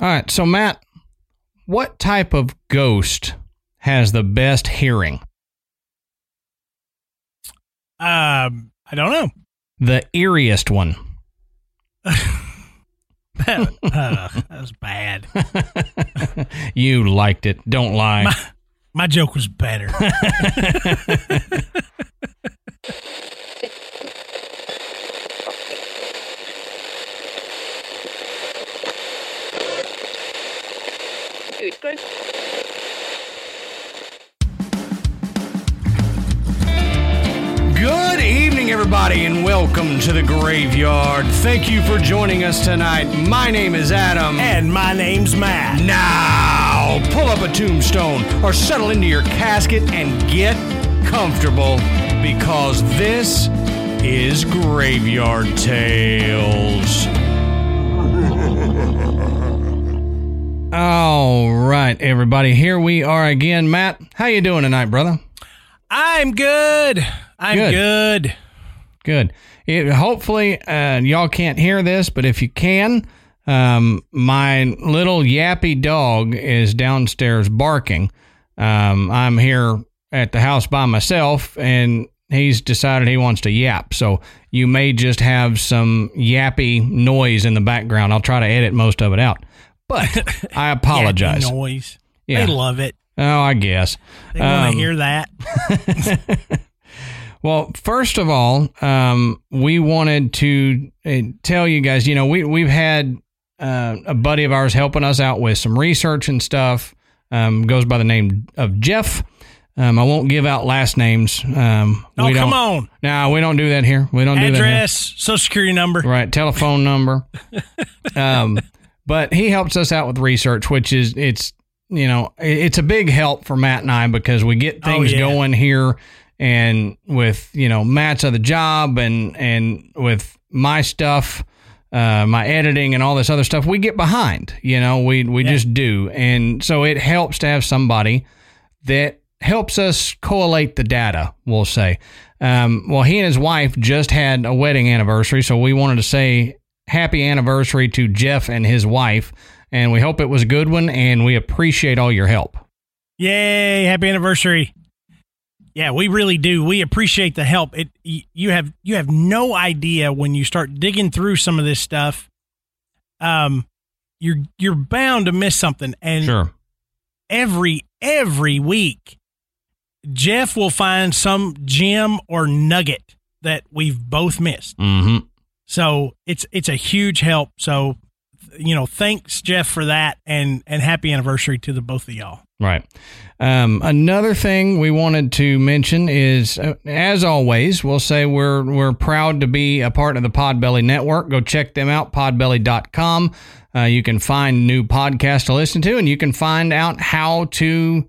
All right, so Matt, what type of ghost has the best hearing? Um, I don't know. The eeriest one. uh, that was bad. you liked it. Don't lie. My, my joke was better. Good evening, everybody, and welcome to the graveyard. Thank you for joining us tonight. My name is Adam. and my name's Matt. Now, pull up a tombstone or settle into your casket and get comfortable because this is Graveyard Tales. All right, everybody, here we are again. Matt, how you doing tonight, brother? I'm good. I'm Good. good. Good. It, hopefully, uh, y'all can't hear this, but if you can, um, my little yappy dog is downstairs barking. Um, I'm here at the house by myself, and he's decided he wants to yap. So you may just have some yappy noise in the background. I'll try to edit most of it out, but I apologize. Yeah, noise. Yeah. They love it. Oh, I guess. They want Um, to hear that. Well, first of all, um, we wanted to uh, tell you guys, you know, we, we've had uh, a buddy of ours helping us out with some research and stuff. Um, goes by the name of Jeff. Um, I won't give out last names. Um, Oh, we come on. No, we don't do that here. We don't do that. Address, social security number. Right, telephone number. But he helps us out with research, which is it's you know it's a big help for Matt and I because we get Oh, things yeah. going here, and with you know Matt's other job and and with my stuff. Uh, my editing and all this other stuff, we get behind. You know, we we Yeah. just do, and so it helps to have somebody that helps us collate the data, we'll say. Um, well, he and his wife just had a wedding anniversary, so we wanted to say happy anniversary to Jeff and his wife, and we hope it was a good one, and we appreciate all your help. Yay! Happy anniversary. Yeah, we really do. We appreciate the help. It you have you have no idea when you start digging through some of this stuff. Um, you're you're bound to miss something, and Sure. every every week, Jeff will find some gem or nugget that we've both missed. Mm-hmm. So it's it's a huge help. So you know, thanks Jeff for that, and and happy anniversary to the both of y'all. Right. Um, another thing we wanted to mention is, uh, as always, we'll say we're we're proud to be a part of the Podbelly Network. Go check them out, podbelly.com. Uh, you can find new podcasts to listen to, and you can find out how to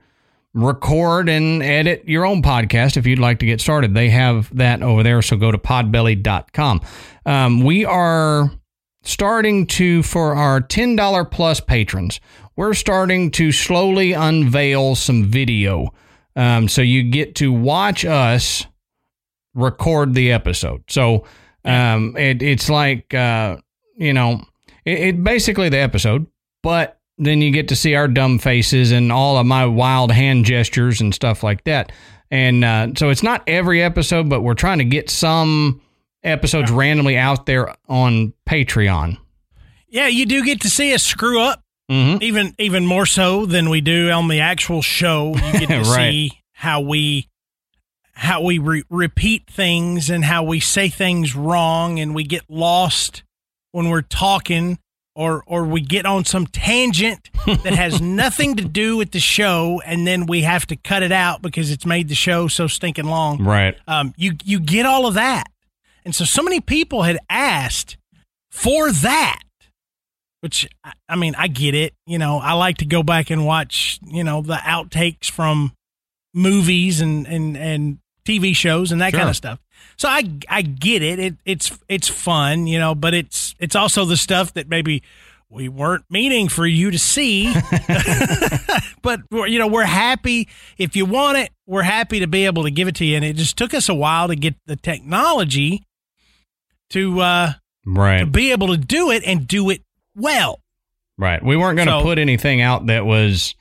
record and edit your own podcast if you'd like to get started. They have that over there, so go to podbelly.com. Um, we are starting to for our $10 plus patrons we're starting to slowly unveil some video um, so you get to watch us record the episode so um, it, it's like uh, you know it, it basically the episode but then you get to see our dumb faces and all of my wild hand gestures and stuff like that and uh, so it's not every episode but we're trying to get some episodes randomly out there on patreon Yeah, you do get to see us screw up mm-hmm. even even more so than we do on the actual show. You get to Right. see how we how we re- repeat things and how we say things wrong and we get lost when we're talking or or we get on some tangent that has nothing to do with the show and then we have to cut it out because it's made the show so stinking long. right Um, you you get all of that, and so so many people had asked for that which I- I mean, I get it. You know, I like to go back and watch, you know, the outtakes from movies and and and TV shows and that Sure. kind of stuff. So I I get it. It it's it's fun, you know, but it's it's also the stuff that maybe we weren't meaning for you to see. but you know, we're happy if you want it. We're happy to be able to give it to you. And it just took us a while to get the technology to uh, right. to be able to do it and do it well. Right. We weren't going to So- put anything out that was,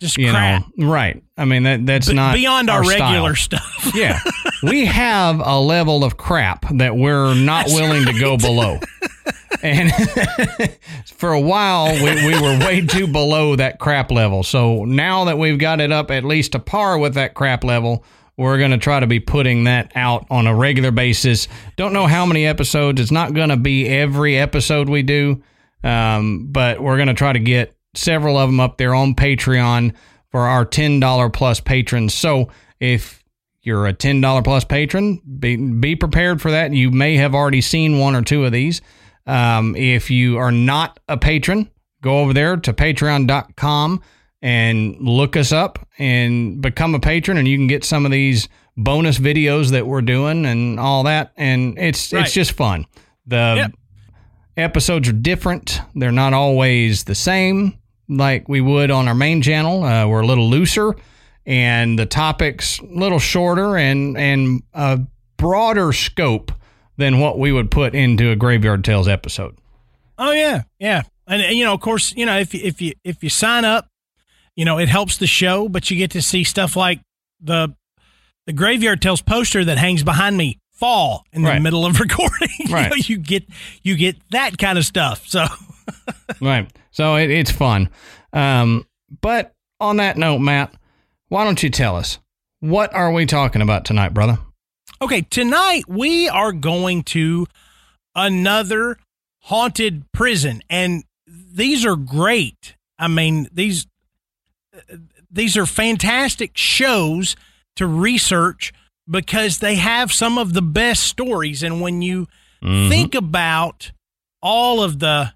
Just you crap know, right. I mean, that that's B- not beyond our, style. regular stuff. yeah. We have a level of crap that we're not willing to go below. And for a while, we, we were way too below that crap level. So now that we've got it up at least to par with that crap level, we're going to try to be putting that out on a regular basis. Don't know how many episodes. It's not going to be every episode we do, um, but we're going to try to get several of them up there on Patreon for our $10 plus patrons. So if you're a $10 plus patron, be, be prepared for that. You may have already seen one or two of these. Um, if you are not a patron, go over there to patreon.com and look us up and become a patron and you can get some of these bonus videos that we're doing and all that and it's Right. it's just fun. The Yep. episodes are different. They're not always the same like we would on our main channel. Uh, we're a little looser and the topics a little shorter and and a broader scope than what we would put into a Graveyard Tales episode. Oh yeah, yeah, and, and, you know, of course, you know, if you, if you if you sign up, you know, it helps the show, but you get to see stuff like the the Graveyard Tales poster that hangs behind me fall in the Right. middle of recording. You Right. know, you get you get that kind of stuff. So Right. So it, it's fun. Um, but on that note, Matt, why don't you tell us what are we talking about tonight, brother? Okay, tonight we are going to another haunted prison, and these are great. I mean these these are fantastic shows to research because they have some of the best stories. And when you think about all of the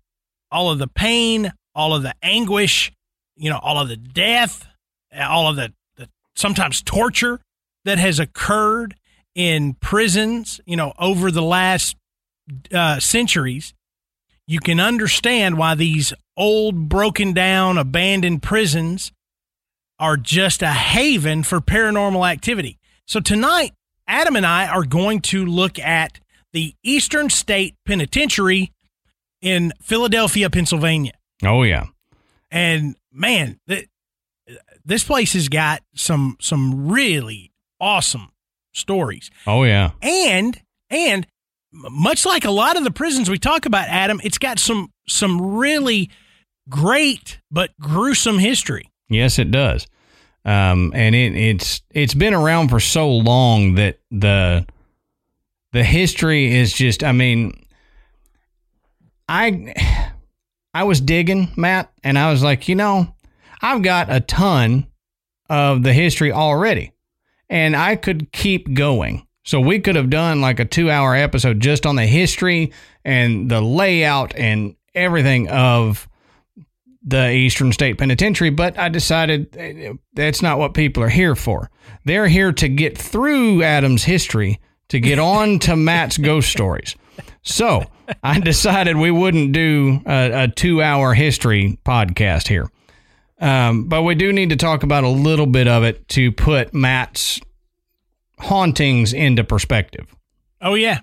all of the pain, all of the anguish, you know, all of the death, all of the, the sometimes torture that has occurred in prisons, you know, over the last uh, centuries, you can understand why these old, broken down, abandoned prisons are just a haven for paranormal activity. So tonight, Adam and I are going to look at the Eastern State Penitentiary in Philadelphia, Pennsylvania. Oh yeah. And man, th- this place has got some some really awesome stories. Oh yeah. And and much like a lot of the prisons we talk about, Adam, it's got some some really great but gruesome history. Yes, it does. Um, and it, it's it's been around for so long that the the history is just. I mean, I I was digging Matt, and I was like, you know, I've got a ton of the history already, and I could keep going. So we could have done like a two hour episode just on the history and the layout and everything of the Eastern State Penitentiary, but I decided eh, that's not what people are here for. They're here to get through Adam's history to get on to Matt's ghost stories. So I decided we wouldn't do a, a two hour history podcast here. Um, but we do need to talk about a little bit of it to put Matt's hauntings into perspective. Oh yeah.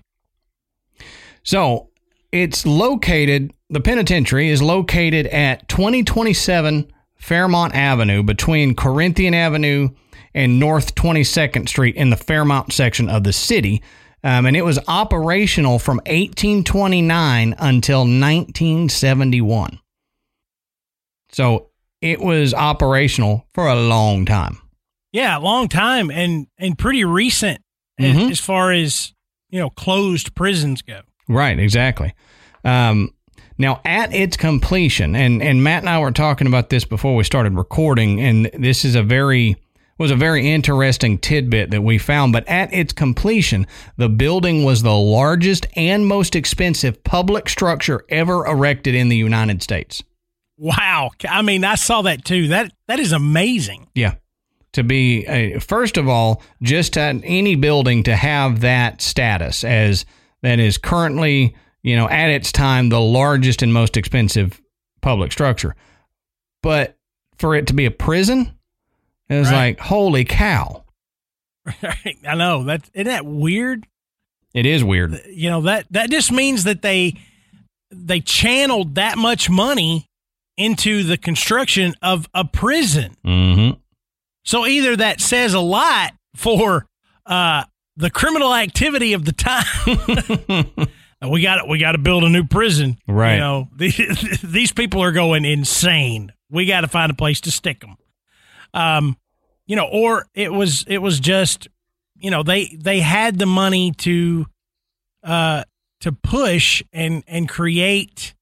So it's located, the penitentiary is located at 2027 Fairmount Avenue between Corinthian Avenue and North 22nd Street in the Fairmount section of the city. Um, and it was operational from 1829 until 1971. So it was operational for a long time. Yeah, long time and and pretty recent Mhm. as far as, you know, closed prisons go. Right, exactly. Um, now, at its completion, and, and Matt and I were talking about this before we started recording, and this is a very was a very interesting tidbit that we found. But at its completion, the building was the largest and most expensive public structure ever erected in the United States. Wow. I mean, I saw that too. That that is amazing. Yeah. To be a, first of all, just at any building to have that status as that is currently, you know, at its time the largest and most expensive public structure. But for it to be a prison, it was Right. like, holy cow. Right. I know. That isn't that weird? It is weird. You know, that that just means that they they channeled that much money into the construction of a prison. Mm-hmm. So either that says a lot for uh, the criminal activity of the time. we got we got to build a new prison. Right. You know, these, these people are going insane. We got to find a place to stick them. Um, you know, or it was it was just, you know, they they had the money to uh to push and and create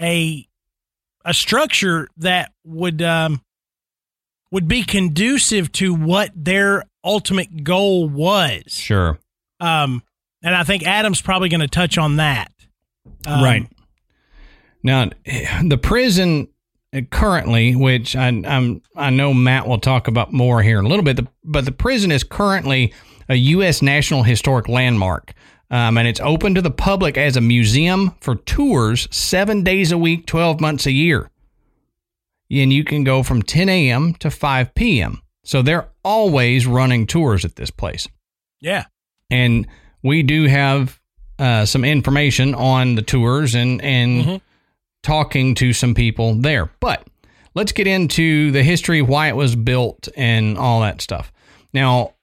a a structure that would um would be conducive to what their ultimate goal was. Sure. Um, and I think Adam's probably going to touch on that. Um, right. Now, the prison currently, which I, I'm, I know Matt will talk about more here in a little bit, but the prison is currently a U.S. National Historic Landmark. Um, and it's open to the public as a museum for tours seven days a week, 12 months a year. And you can go from 10 a.m. to 5 p.m. So they're always running tours at this place Yeah. and we do have uh, some information on the tours and and Mhm. Talking to some people there. But let's get into the history, why it was built, and all that stuff. Now,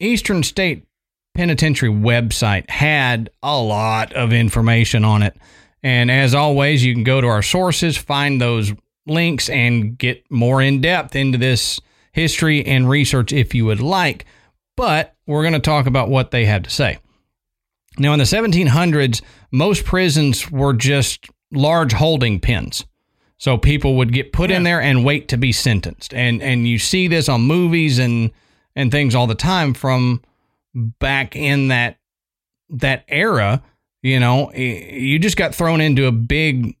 Eastern State Penitentiary website had a lot of information on it, and as always, you can go to our sources, find those links, and get more in depth into this history and research if you would like. But we're going to talk about what they had to say. Now, in the 1700s, most prisons were just large holding pens. So people would get put in there and wait to be sentenced. And and you see this on movies and and things all the time from back in that that era, you know, you just got thrown into a big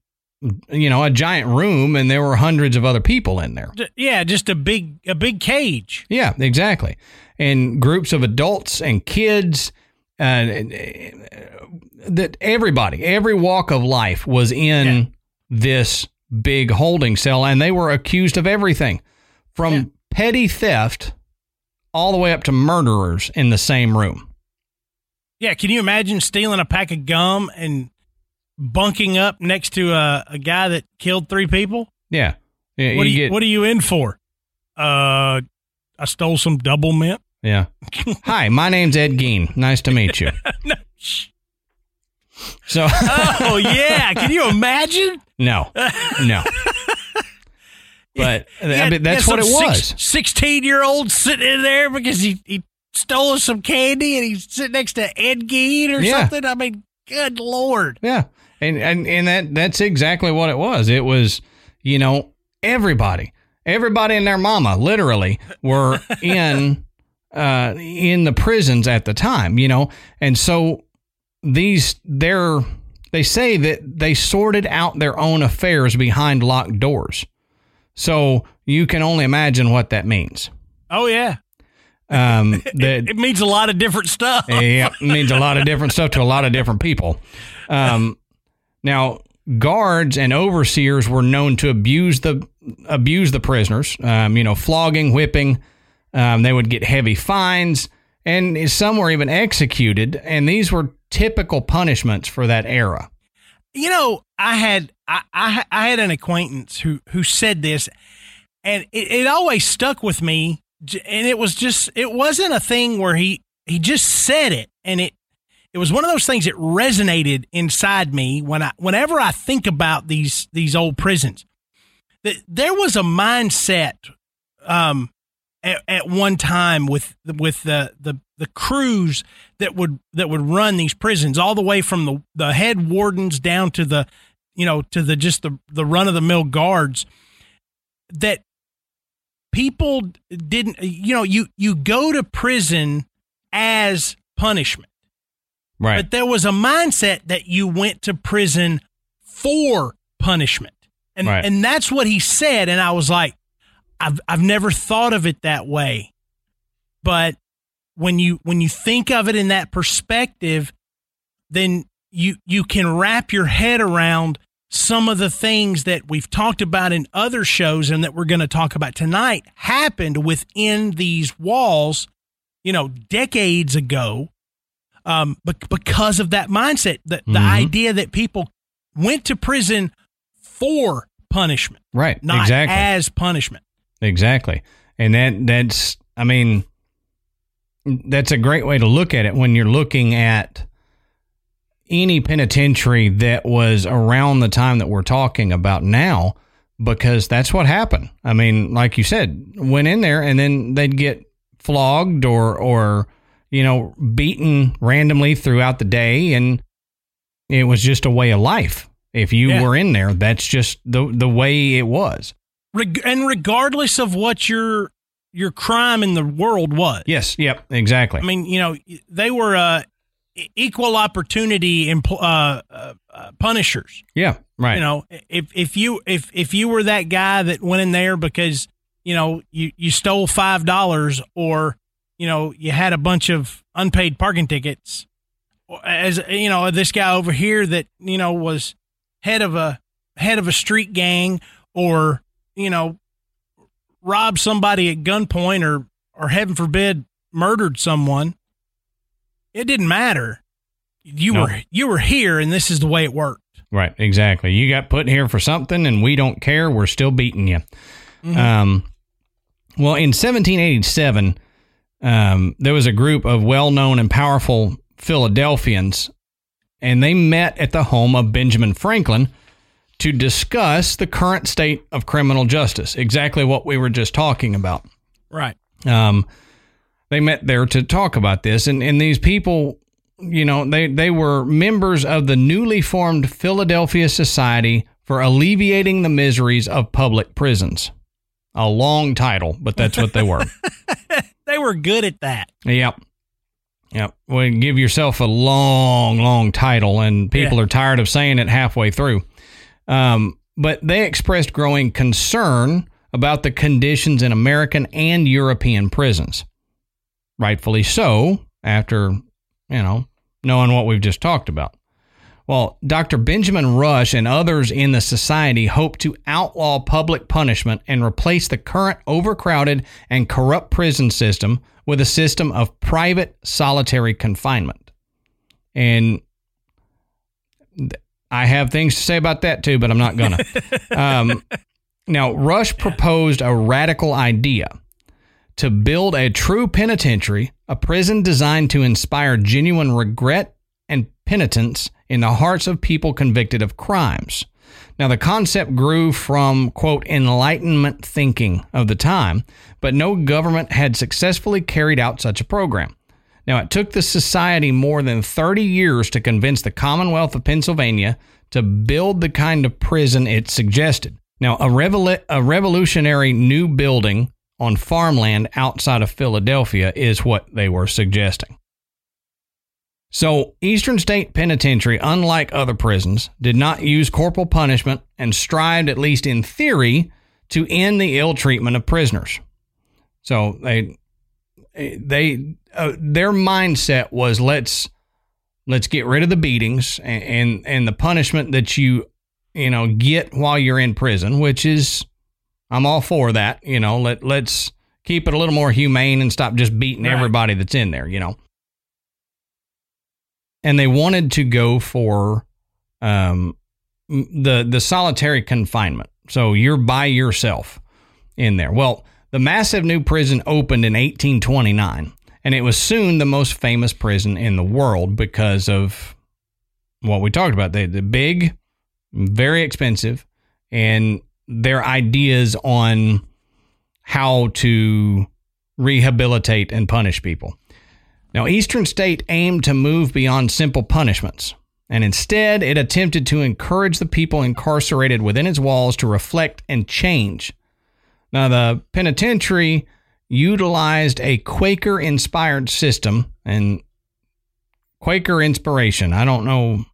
you know, a giant room and there were hundreds of other people in there. Yeah, just a big a big cage. Yeah, exactly. And groups of adults and kids, that everybody, every walk of life was in Yeah. this big holding cell, and they were accused of everything from Yeah. petty theft all the way up to murderers in the same room. Yeah, can you imagine stealing a pack of gum and bunking up next to a, a guy that killed three people? Yeah. Yeah, What, are you, get- what are you in for? Uh, I stole some Doublemint. Yeah. Hi, my name's Ed Gein. Nice to meet you. no. So, Oh yeah, can you imagine? no, no. But I mean, that's yeah, what it was. Sixteen-year-old sitting in there because he he stole some candy and he's sitting next to Ed Gein or Yeah. something. I mean, good lord. Yeah. And and and that that's exactly what it was. It was, you know, everybody. Everybody and their mama literally were in uh in the prisons at the time, you know. And so these they're they say that they sorted out their own affairs behind locked doors. So you can only imagine what that means. Oh yeah, Um that it means a lot of different stuff. yeah, it means a lot of different stuff to a lot of different people. Um, now, guards and overseers were known to abuse the abuse the prisoners. Um, you know, flogging, whipping. Um, they would get heavy fines, and some were even executed. And these were typical punishments for that era. You know, I had I, I I had an acquaintance who who said this, and it, it always stuck with me. And it was just it wasn't a thing where he he just said it, and it it was one of those things that resonated inside me when I whenever I think about these these old prisons. That there was a mindset um at, at one time with with the, the the crews that would that would run these prisons all the way from the the head wardens down to the you know to the just the the run of the mill guards that people didn't you know you you go to prison as punishment Right. but there was a mindset that you went to prison for punishment and Right. and that's what he said and i was like i've i've never thought of it that way but when you when you think of it in that perspective then you you can wrap your head around some of the things that we've talked about in other shows and that we're going to talk about tonight happened within these walls you know decades ago um bec- because of that mindset the, the Mhm. idea that people went to prison for punishment right. not exactly. as punishment Exactly. And that that's I mean that's a great way to look at it when you're looking at any penitentiary that was around the time that we're talking about now because that's what happened. I mean, like you said, went in there and then they'd get flogged or or you know, beaten randomly throughout the day and it was just a way of life. If you Yeah. were in there, that's just the the way it was. Reg- and regardless of what your your crime in the world was Yes, yep, exactly. I mean, you know, they were uh, equal opportunity empl- uh, uh, uh, punishers. yeah, right. You know, if if you if if you were that guy that went in there because you know you you stole five dollars or you know you had a bunch of unpaid parking tickets, as you know this guy over here that you know was head of a head of a street gang or you know robbed somebody at gunpoint or or heaven forbid murdered someone it didn't matter you No. were you were here and this is the way it worked Right, exactly. You got put here for something, and we don't care. We're still beating you. Um, well, in 1787, um, there was a group of well-known and powerful Philadelphians, and they met at the home of Benjamin Franklin to discuss the current state of criminal justice. Exactly what we were just talking about. right Um, they met there to talk about this, and, and these people, you know, they, they were members of the newly formed Philadelphia Society for Alleviating the Miseries of Public Prisons. A long title, but that's what they were. they were good at that yep. Yep. Well, give yourself a long, long title, and people Yeah. are tired of saying it halfway through. Um, but they expressed growing concern about the conditions in American and European prisons. Rightfully so, after, you know, knowing what we've just talked about. Well, Dr. Benjamin Rush and others in the society hope to outlaw public punishment and replace the current overcrowded and corrupt prison system with a system of private solitary confinement. And I have things to say about that too, but I'm not gonna. um, now, Rush proposed a radical idea to build a true penitentiary, a prison designed to inspire genuine regret and penitence in the hearts of people convicted of crimes. Now, the concept grew from, quote, enlightenment thinking of the time, but no government had successfully carried out such a program. Now, it took the society more than 30 years to convince the Commonwealth of Pennsylvania to build the kind of prison it suggested. Now, a, revolu- a revolutionary new building on farmland outside of Philadelphia is what they were suggesting. So, Eastern State Penitentiary, unlike other prisons, did not use corporal punishment and strived, at least in theory, to end the ill treatment of prisoners. So they they uh, their mindset was let's let's get rid of the beatings and, and and the punishment that you you know get while you're in prison, which is I'm all for that. You know, let let's keep it a little more humane and stop just beating Right. everybody that's in there. You know and they wanted to go for um, the the solitary confinement. So you're by yourself in there. Well, the massive new prison opened in 1829, and it was soon the most famous prison in the world because of what we talked about. They the big, very expensive, and their ideas on how to rehabilitate and punish people. Now, Eastern State aimed to move beyond simple punishments, and instead it attempted to encourage the people incarcerated within its walls to reflect and change. Now, the penitentiary utilized a Quaker inspired system and Quaker inspiration. I don't know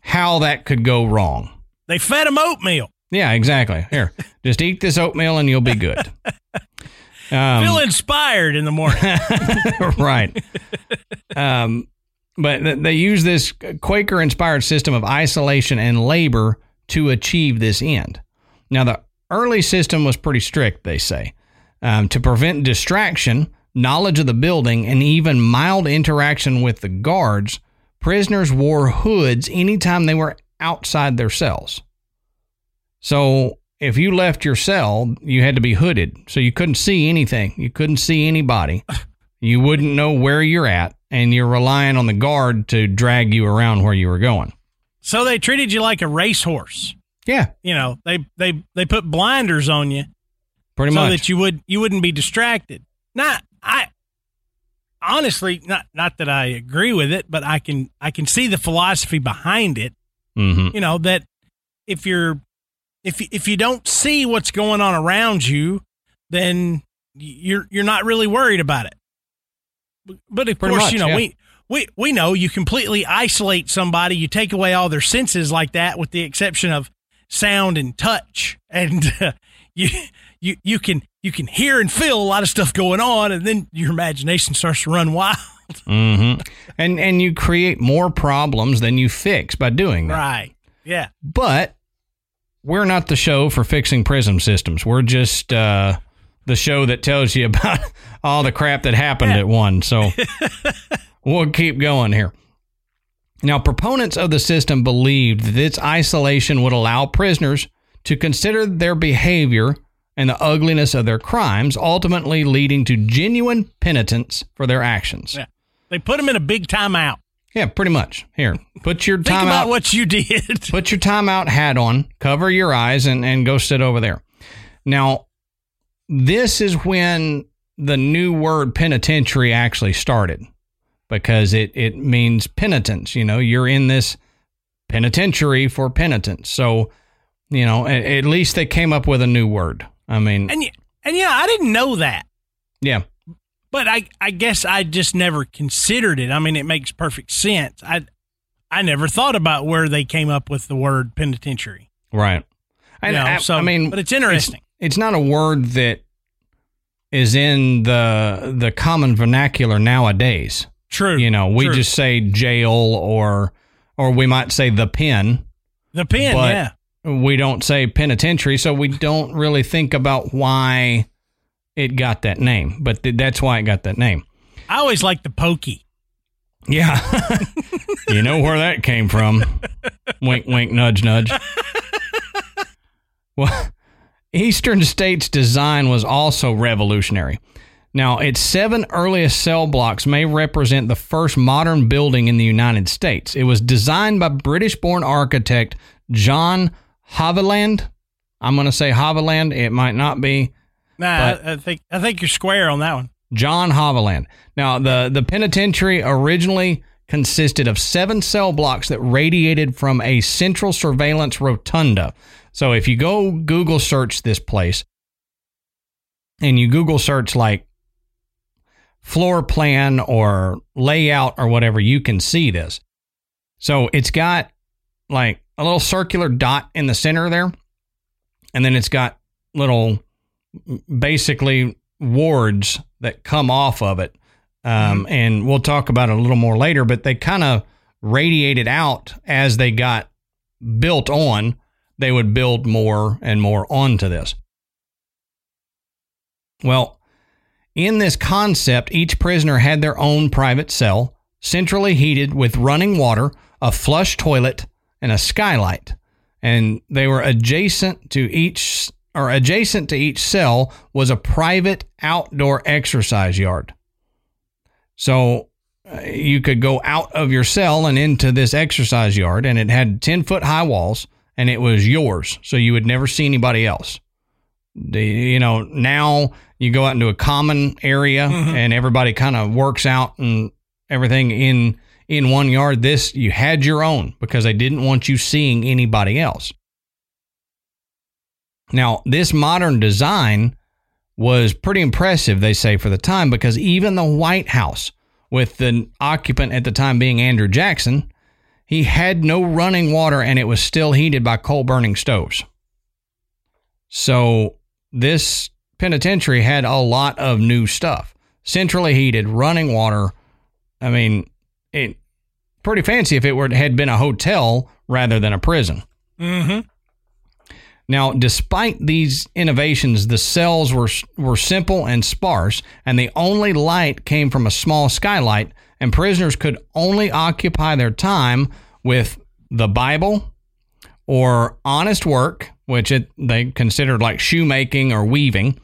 how that could go wrong. They fed them oatmeal. Yeah, exactly. Here, just eat this oatmeal and you'll be good. Um, Feel inspired in the morning. right. Um, but they use this Quaker inspired system of isolation and labor to achieve this end. Now, the early system was pretty strict, they say. Um, to prevent distraction, knowledge of the building, and even mild interaction with the guards, prisoners wore hoods anytime they were outside their cells. So if you left your cell, you had to be hooded. So you couldn't see anything. You couldn't see anybody. You wouldn't know where you're at, and you're relying on the guard to drag you around where you were going. So they treated you like a racehorse. Yeah. You know, they they they put blinders on you pretty so much so that you would you wouldn't be distracted. Not I honestly not not that I agree with it, but I can I can see the philosophy behind it. Mm-hmm. You know that if you're if if you don't see what's going on around you, then you're you're not really worried about it. But of Pretty course, much, you know yeah. we we we know you completely isolate somebody, you take away all their senses like that, with the exception of sound and touch, and uh, you you you can you can hear and feel a lot of stuff going on, and then your imagination starts to run wild. mm-hmm. And and you create more problems than you fix by doing that. Right. Yeah. But we're not the show for fixing prison systems. We're just uh, the show that tells you about all the crap that happened yeah. at one. So we'll keep going here. Now, proponents of the system believed that its isolation would allow prisoners to consider their behavior and the ugliness of their crimes, ultimately leading to genuine penitence for their actions. Yeah. They put them in a big timeout. Yeah, pretty much. Here, put your Think time about out. what you did. put your timeout hat on, cover your eyes, and, and go sit over there. Now, this is when the new word penitentiary actually started because it, it means penitence. You know, you're in this penitentiary for penitence. So, you know, at, at least they came up with a new word. I mean, and, and yeah, I didn't know that. Yeah. But I, I guess I just never considered it. I mean, it makes perfect sense. I, I never thought about where they came up with the word penitentiary. Right. I, you know, I, so, I mean, but it's interesting. It's, it's, not a word that is in the the common vernacular nowadays. True. You know, we true. just say jail or or we might say the pen. The pen, yeah. We don't say penitentiary, so we don't really think about why it got that name, but th- that's why it got that name. I always like the pokey. Yeah. you know where that came from. wink, wink, nudge, nudge. Well, Eastern State's design was also revolutionary. Now, its seven earliest cell blocks may represent the first modern building in the United States. It was designed by British born architect John Haviland. I'm going to say Haviland. It might not be. Nah, I, I, think I think you're square on that one. John Haviland. Now, the the penitentiary originally consisted of seven cell blocks that radiated from a central surveillance rotunda. So, if you go Google search this place, and you Google search like floor plan or layout or whatever, you can see this. So, it's got like a little circular dot in the center there, and then it's got little basically wards that come off of it. Um, mm-hmm. And we'll talk about it a little more later, but they kind of radiated out as they got built on. They would build more and more onto this. Well, in this concept, each prisoner had their own private cell, centrally heated with running water, a flush toilet, and a skylight. And they were adjacent to each or adjacent to each cell was a private outdoor exercise yard. So uh, you could go out of your cell and into this exercise yard, and it had 10 foot high walls, and it was yours. So you would never see anybody else. The, you know, now you go out into a common area mm-hmm. and everybody kind of works out and everything in in one yard. This you had your own because they didn't want you seeing anybody else. Now, this modern design was pretty impressive, they say, for the time, because even the White House, with the occupant at the time being Andrew Jackson, he had no running water and it was still heated by coal burning stoves. So, this penitentiary had a lot of new stuff centrally heated, running water. I mean, it pretty fancy if it were had been a hotel rather than a prison. Mm-hmm. Now, despite these innovations, the cells were were simple and sparse, and the only light came from a small skylight, and prisoners could only occupy their time with the Bible or honest work, which it, they considered like shoemaking or weaving.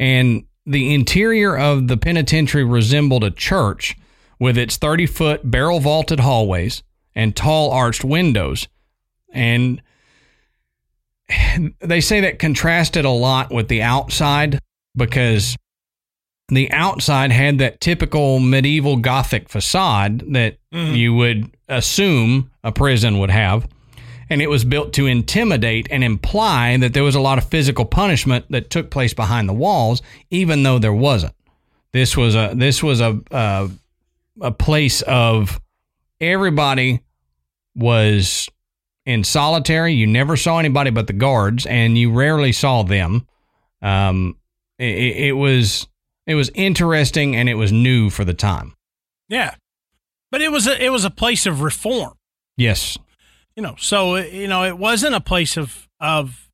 And the interior of the penitentiary resembled a church with its 30 foot barrel vaulted hallways and tall arched windows. And they say that contrasted a lot with the outside because the outside had that typical medieval Gothic facade that mm-hmm. you would assume a prison would have. And it was built to intimidate and imply that there was a lot of physical punishment that took place behind the walls, even though there wasn't. This was a this was a a, a place of everybody was in solitary. You never saw anybody but the guards, and you rarely saw them. Um, it, it was it was interesting and it was new for the time. Yeah, but it was a it was a place of reform. Yes, you know, so you know it wasn't a place of of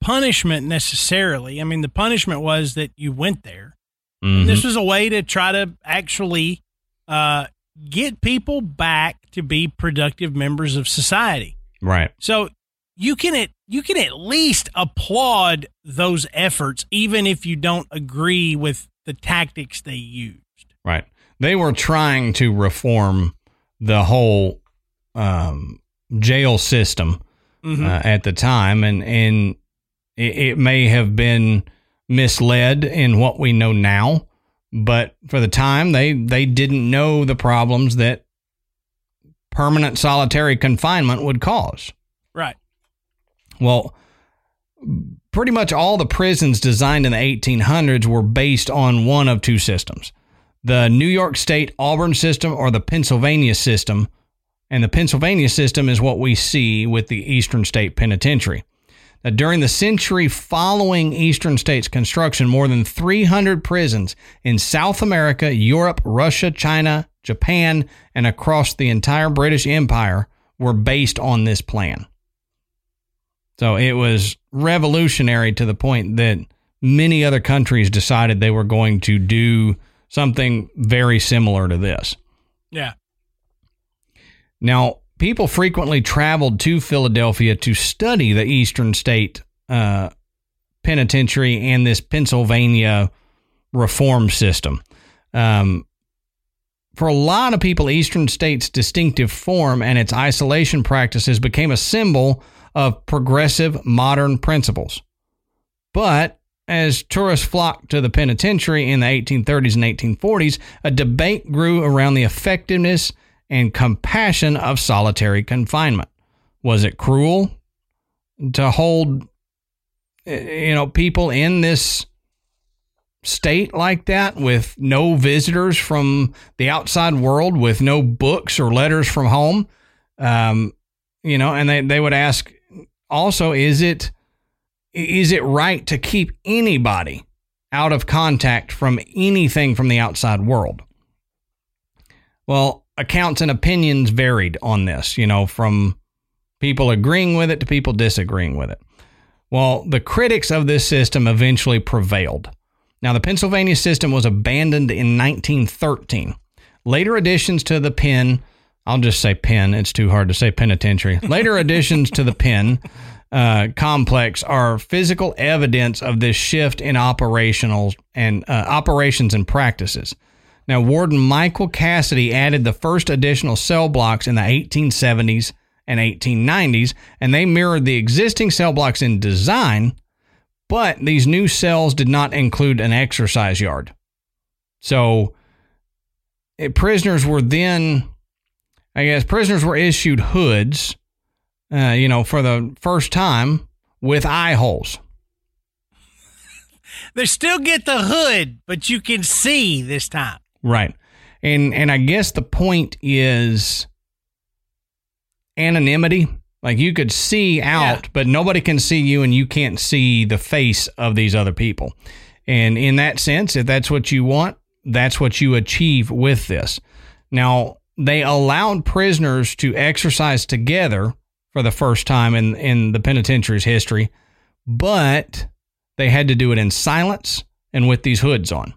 punishment necessarily. I mean, the punishment was that you went there. Mm-hmm. This was a way to try to actually uh, get people back to be productive members of society. Right. So you can at you can at least applaud those efforts, even if you don't agree with the tactics they used. Right. They were trying to reform the whole um, jail system mm-hmm. uh, at the time, and and it, it may have been misled in what we know now, but for the time they they didn't know the problems that permanent solitary confinement would cause. Right. Well, pretty much all the prisons designed in the 1800s were based on one of two systems the New York State Auburn system or the Pennsylvania system. And the Pennsylvania system is what we see with the Eastern State Penitentiary. During the century following Eastern State's construction, more than 300 prisons in South America, Europe, Russia, China, Japan, and across the entire British Empire were based on this plan. So it was revolutionary to the point that many other countries decided they were going to do something very similar to this. Yeah. Now, people frequently traveled to Philadelphia to study the Eastern State uh, Penitentiary and this Pennsylvania reform system. Um, for a lot of people, Eastern State's distinctive form and its isolation practices became a symbol of progressive modern principles. But as tourists flocked to the penitentiary in the 1830s and 1840s, a debate grew around the effectiveness and compassion of solitary confinement. Was it cruel to hold you know people in this state like that with no visitors from the outside world, with no books or letters from home. Um, you know, and they, they would ask also, is it is it right to keep anybody out of contact from anything from the outside world? Well, accounts and opinions varied on this, you know, from people agreeing with it to people disagreeing with it. Well, the critics of this system eventually prevailed. Now, the Pennsylvania system was abandoned in 1913. Later additions to the pen, I'll just say pen, it's too hard to say penitentiary. Later additions to the pen uh, complex are physical evidence of this shift in operational and uh, operations and practices. Now, Warden Michael Cassidy added the first additional cell blocks in the 1870s and 1890s, and they mirrored the existing cell blocks in design, but these new cells did not include an exercise yard. So it, prisoners were then, I guess, prisoners were issued hoods, uh, you know, for the first time with eye holes. They still get the hood, but you can see this time. Right. And and I guess the point is anonymity. Like you could see out, Yeah. but nobody can see you and you can't see the face of these other people. And in that sense, if that's what you want, that's what you achieve with this. Now, they allowed prisoners to exercise together for the first time in, in the penitentiary's history, but they had to do it in silence and with these hoods on.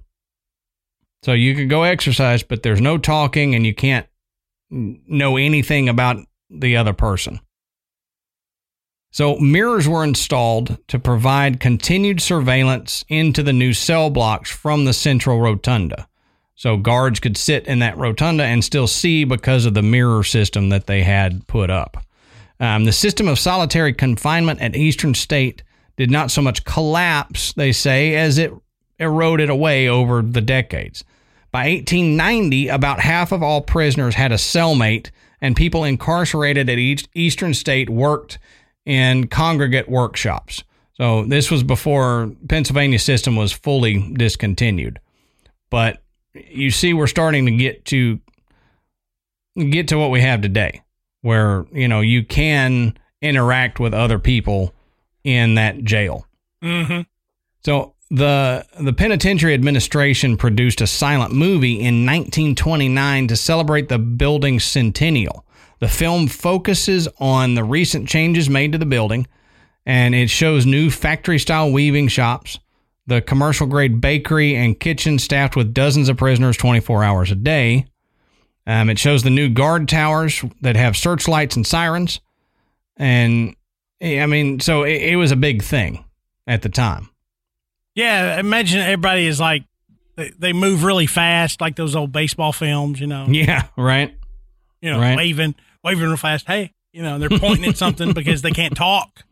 So you could go exercise, but there's no talking and you can't know anything about the other person. So mirrors were installed to provide continued surveillance into the new cell blocks from the central rotunda. So guards could sit in that rotunda and still see because of the mirror system that they had put up. Um, the system of solitary confinement at Eastern State did not so much collapse, they say, as it eroded away over the decades. By 1890, about half of all prisoners had a cellmate, and people incarcerated at each Eastern State worked in congregate workshops. So this was before Pennsylvania system was fully discontinued. But you see, we're starting to get to get to what we have today, where you know you can interact with other people in that jail. Mm-hmm. So the the penitentiary administration produced a silent movie in 1929 to celebrate the building's centennial. The film focuses on the recent changes made to the building, and it shows new factory style weaving shops, the commercial grade bakery and kitchen staffed with dozens of prisoners 24 hours a day. Um, it shows the new guard towers that have searchlights and sirens, and I mean, so it, it was a big thing at the time. Yeah, imagine everybody is like they, they move really fast, like those old baseball films, you know. Yeah, right. You know, Right. waving, waving real fast. Hey, you know, they're pointing at something because they can't talk.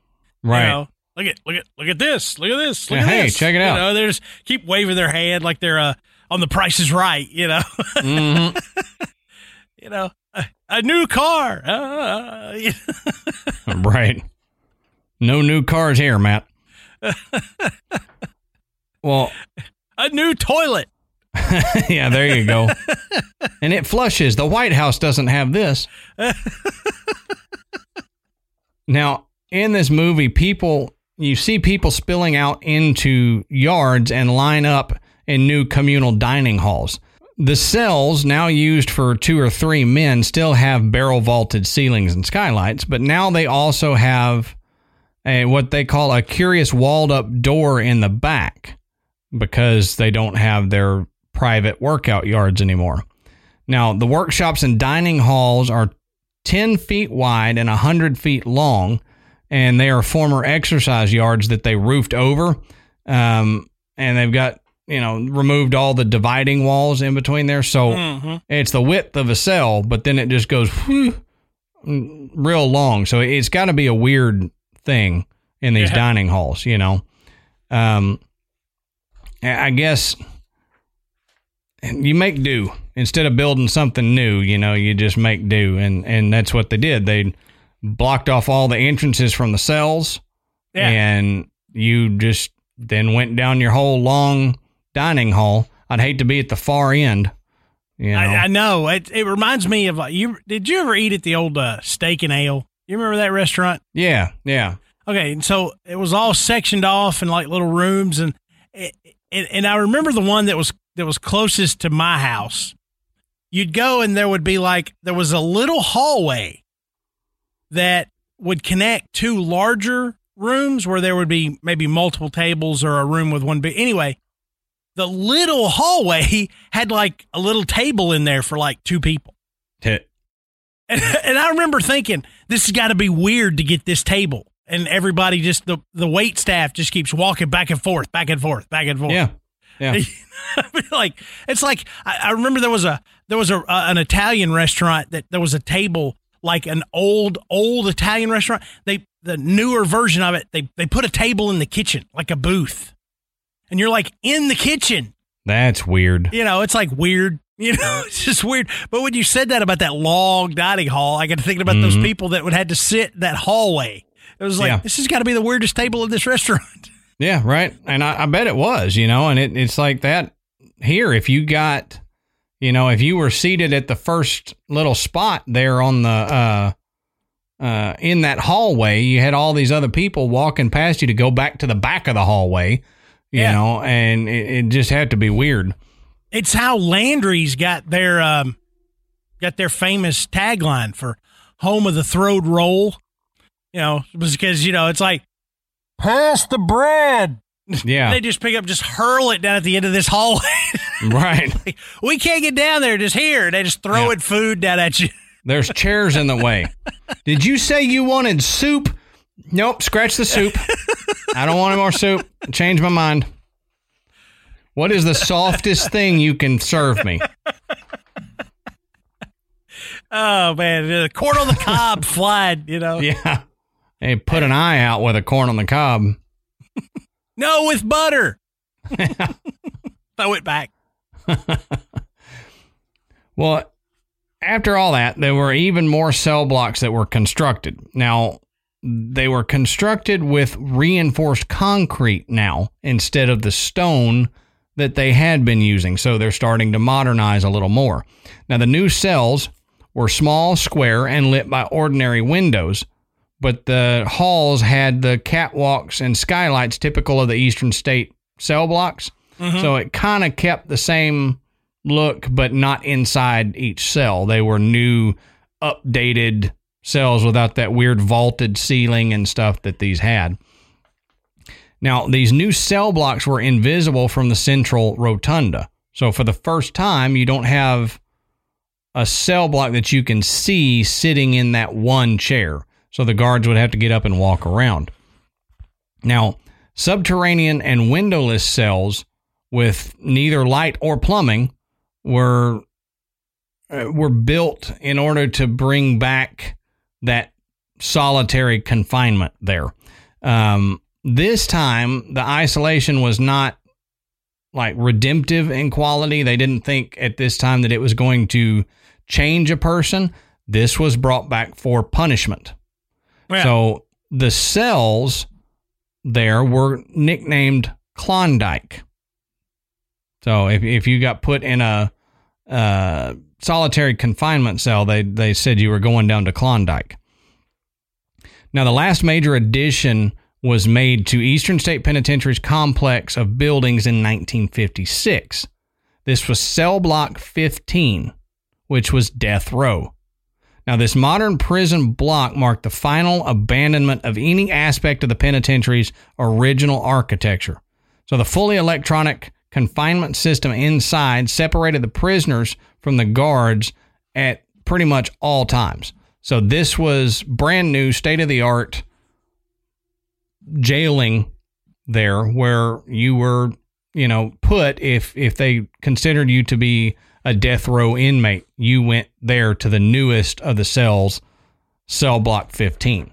Right. You know, look at look at look at this. Look at this. Look Yeah, at hey, this. check it You out. know, they just keep waving their hand like they're uh, on the Price is Right. You know, Mhm. you know, a, a new car. Uh, you right. No new cars here, Matt. well, a new toilet. yeah, there you go. and it flushes. The White House doesn't have this. now, in this movie, people you see people spilling out into yards and line up in new communal dining halls. The cells, now used for two or three men, still have barrel vaulted ceilings and skylights, but now they also have a, what they call a curious walled up door in the back because they don't have their private workout yards anymore. Now, the workshops and dining halls are 10 feet wide and 100 feet long, and they are former exercise yards that they roofed over. Um, and they've got, you know, removed all the dividing walls in between there. So Mhm. it's the width of a cell, but then it just goes whew, real long. So it's got to be a weird thing in these Yeah. dining halls, you know. Um, I guess you make do instead of building something new. You know, you just make do, and and that's what they did. They blocked off all the entrances from the cells, Yeah. and you just then went down your whole long dining hall. I'd hate to be at the far end. You know, I, I know. It, it reminds me of like you. Did you ever eat at the old uh, Steak and Ale? You remember that restaurant? yeah, yeah. Okay, and so it was all sectioned off in like little rooms, and it, and, and I remember the one that was that was closest to my house. You'd go, and there would be like there was a little hallway that would connect two larger rooms where there would be maybe multiple tables or a room with one big. Anyway, the little hallway had like a little table in there for like two people. And, and I remember thinking, this has got to be weird to get this table. And everybody just, the, the wait staff just keeps walking back and forth, back and forth, back and forth. Yeah, yeah. Like, it's like, I, I remember there was a, there was a, uh, an Italian restaurant that there was a table, like an old, old Italian restaurant. They, the newer version of it, they, they put a table in the kitchen, like a booth. And you're like in the kitchen That's weird. you know, it's like weird. You know, it's just weird. But when you said that about that long dining hall, I got to thinking about those Mhm. people that would have to sit in that hallway It was like Yeah. this has got to be the weirdest table at this restaurant. Yeah, right. And I, I bet it was, you know, and it, it's like that here. If you got, you know, if you were seated at the first little spot there on the, uh, uh, in that hallway, you had all these other people walking past you to go back to the back of the hallway, you Yeah. know, and it, it just had to be weird. It's how Landry's got their um, got their famous tagline for home of the throwed roll. You know, because you know it's like pass the bread. Yeah. They just pick up, just hurl it down at the end of this hallway. right. we can't get down there. Just here. They just throw Yeah. it food down at you. There's chairs in the way. Did you say you wanted soup? Nope, scratch the soup. I don't want any more soup. Change my mind. What is the softest thing you can serve me? Oh man, the corn on the cob flying. You know, Yeah. Hey, put an eye out with a corn on the cob. no with butter. throw it back. Well, after all that, there were even more cell blocks that were constructed. Now, they were constructed with reinforced concrete now instead of the stone that they had been using. So they're starting to modernize a little more. Now, the new cells were small, square, and lit by ordinary windows, but the halls had the catwalks and skylights typical of the Eastern State cell blocks. Mm-hmm. So it kind of kept the same look, but not inside each cell. They were new, updated cells without that weird vaulted ceiling and stuff that these had. Now, these new cell blocks were invisible from the central rotunda. So, for the first time, you don't have a cell block that you can see sitting in that one chair. So, the guards would have to get up and walk around. Now, subterranean and windowless cells with neither light or plumbing were uh, were built in order to bring back that solitary confinement there. Um, this time, the isolation was not like redemptive in quality. They didn't think at this time that it was going to change a person. This was brought back for punishment. Yeah. So the cells there were nicknamed Klondike. So if if you got put in a uh, solitary confinement cell, they they said you were going down to Klondike. Now the last major addition was made to Eastern State Penitentiary's complex of buildings in 1956. This was cell block 15, which was death row. Now, this modern prison block marked the final abandonment of any aspect of the penitentiary's original architecture. So, the fully electronic confinement system inside separated the prisoners from the guards at pretty much all times. So, this was brand new, state of the art jailing there where you were, you know, put if if they considered you to be a death row inmate, you went there to the newest of the cells, cell block 15.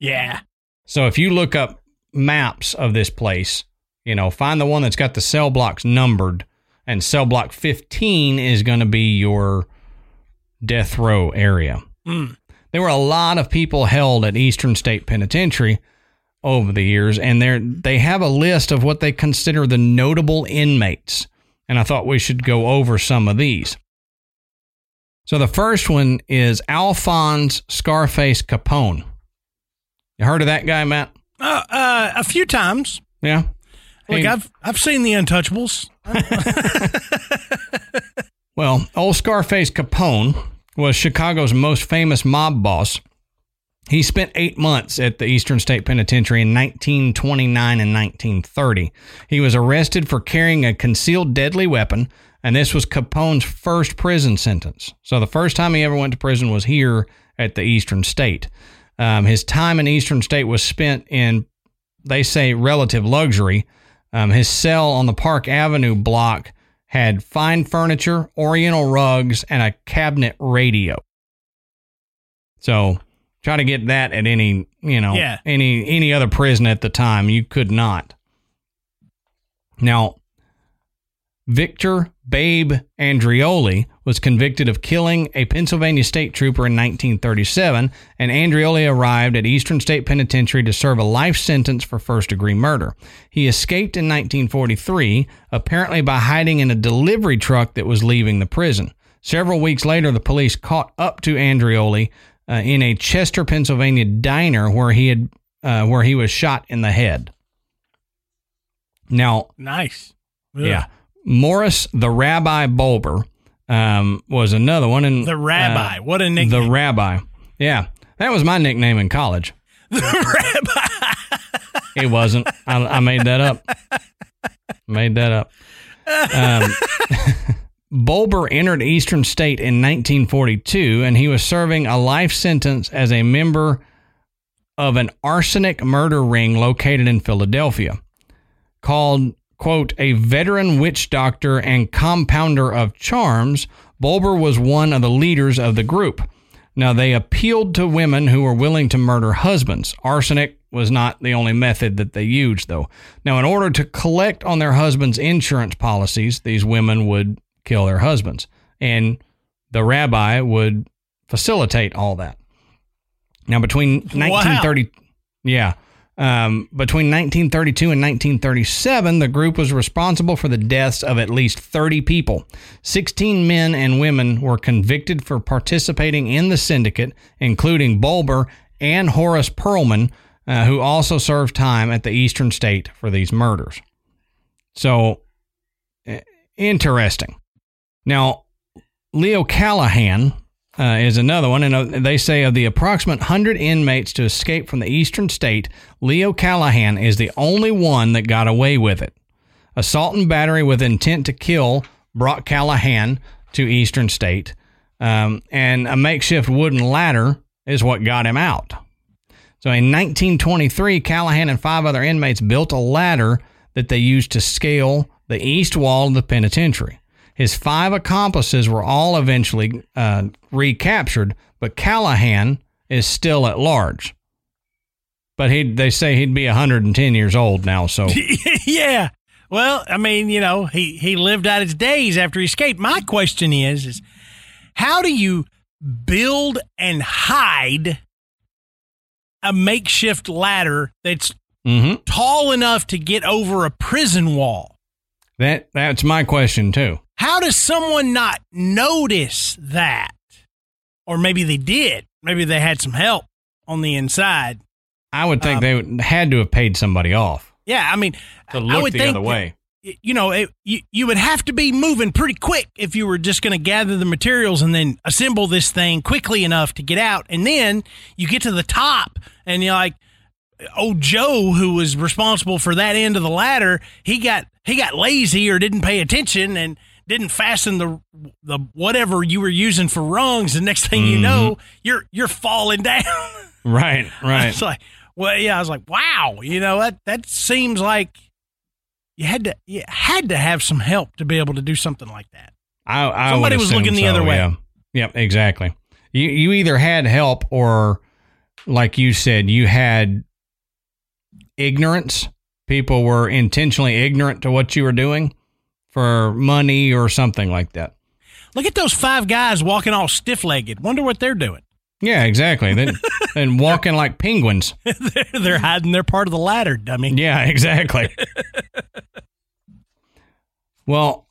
Yeah. So if you look up maps of this place, you know, find the one that's got the cell blocks numbered, and cell block 15 is going to be your death row area. Mm. There were a lot of people held at Eastern State Penitentiary over the years, and they they have a list of what they consider the notable inmates. And I thought we should go over some of these. So the first one is Alphonse Scarface Capone. You heard of that guy, Matt? Uh, uh, a few times. Yeah. Like Hey, I've I've seen the Untouchables. Well, old Scarface Capone was Chicago's most famous mob boss. He spent eight months at the Eastern State Penitentiary in 1929 and 1930. He was arrested for carrying a concealed deadly weapon, and this was Capone's first prison sentence. So the first time he ever went to prison was here at the Eastern State. Um, his time in Eastern State was spent in, they say, relative luxury. Um, his cell on the Park Avenue block had fine furniture, oriental rugs, and a cabinet radio. So try to get that at any, you know, Yeah. any any other prison at the time. You could not. Now, Victor Babe Andreoli was convicted of killing a Pennsylvania state trooper in 1937, and Andreoli arrived at Eastern State Penitentiary to serve a life sentence for first degree murder. He escaped in 1943, apparently by hiding in a delivery truck that was leaving the prison. Several weeks later, the police caught up to Andreoli uh, in a Chester, Pennsylvania diner where he had uh, where he was shot in the head. Now, Nice. yeah, Morris the Rabbi Bolber um, was another one, and The rabbi. uh, what a nickname! the. Rabbi, yeah, that was my nickname in college. The rabbi. It wasn't. I, I made that up. Made that up. Um, Bolber entered Eastern State in 1942, and he was serving a life sentence as a member of an arsenic murder ring located in Philadelphia. Called, quote, a veteran witch doctor and compounder of charms, Bolber was one of the leaders of the group. Now, they appealed to women who were willing to murder husbands. Arsenic was not the only method that they used, though. Now, in order to collect on their husbands' insurance policies, these women would kill their husbands, and the rabbi would facilitate all that. Now, between 1930, yeah, um, between 1932 and 1937, the group was responsible for the deaths of at least 30 people. 16 men and women were convicted for participating in the syndicate, including Bolber and Horace Perlman, uh, who also served time at the Eastern State for these murders. So, eh, interesting. Now, Leo Callahan uh, is another one, and uh, they say of the approximate 100 inmates to escape from the Eastern State, Leo Callahan is the only one that got away with it. Assault and battery with intent to kill brought Callahan to Eastern State, um, and a makeshift wooden ladder is what got him out. So in 1923, Callahan and five other inmates built a ladder that they used to scale the east wall of the penitentiary. His five accomplices were all eventually uh, recaptured, but Callahan is still at large. But he they say he'd be 110 years old now, so yeah. Well, I mean, you know, he he lived out his days after he escaped. My question is, is how do you build and hide a makeshift ladder that's Mhm. tall enough to get over a prison wall? that that's my question too. How does someone not notice that? Or maybe they did. Maybe they had some help on the inside. I would think Um, they would, had to have paid somebody off Yeah, I mean, to I look would the think other that- way. you know, it, you, you would have to be moving pretty quick if you were just going to gather the materials and then assemble this thing quickly enough to get out. And then you get to the top and you're like, old Joe, who was responsible for that end of the ladder, he got he got lazy or didn't pay attention and didn't fasten the the whatever you were using for rungs. And next thing you know, mm-hmm. you're you're falling down. Right, right. It's like, well, yeah, I was like, wow, you know, that that seems like you had to you had to have some help to be able to do something like that. I, I Somebody was looking the so, other way. Yeah. Yep, exactly. You you either had help or, like you said, you had ignorance. People were intentionally ignorant to what you were doing for money or something like that. Look at those five guys walking all stiff legged. Wonder what they're doing. Yeah, exactly. Then and walking like penguins. they're, they're hiding their part of the ladder, dummy. Yeah, exactly. well,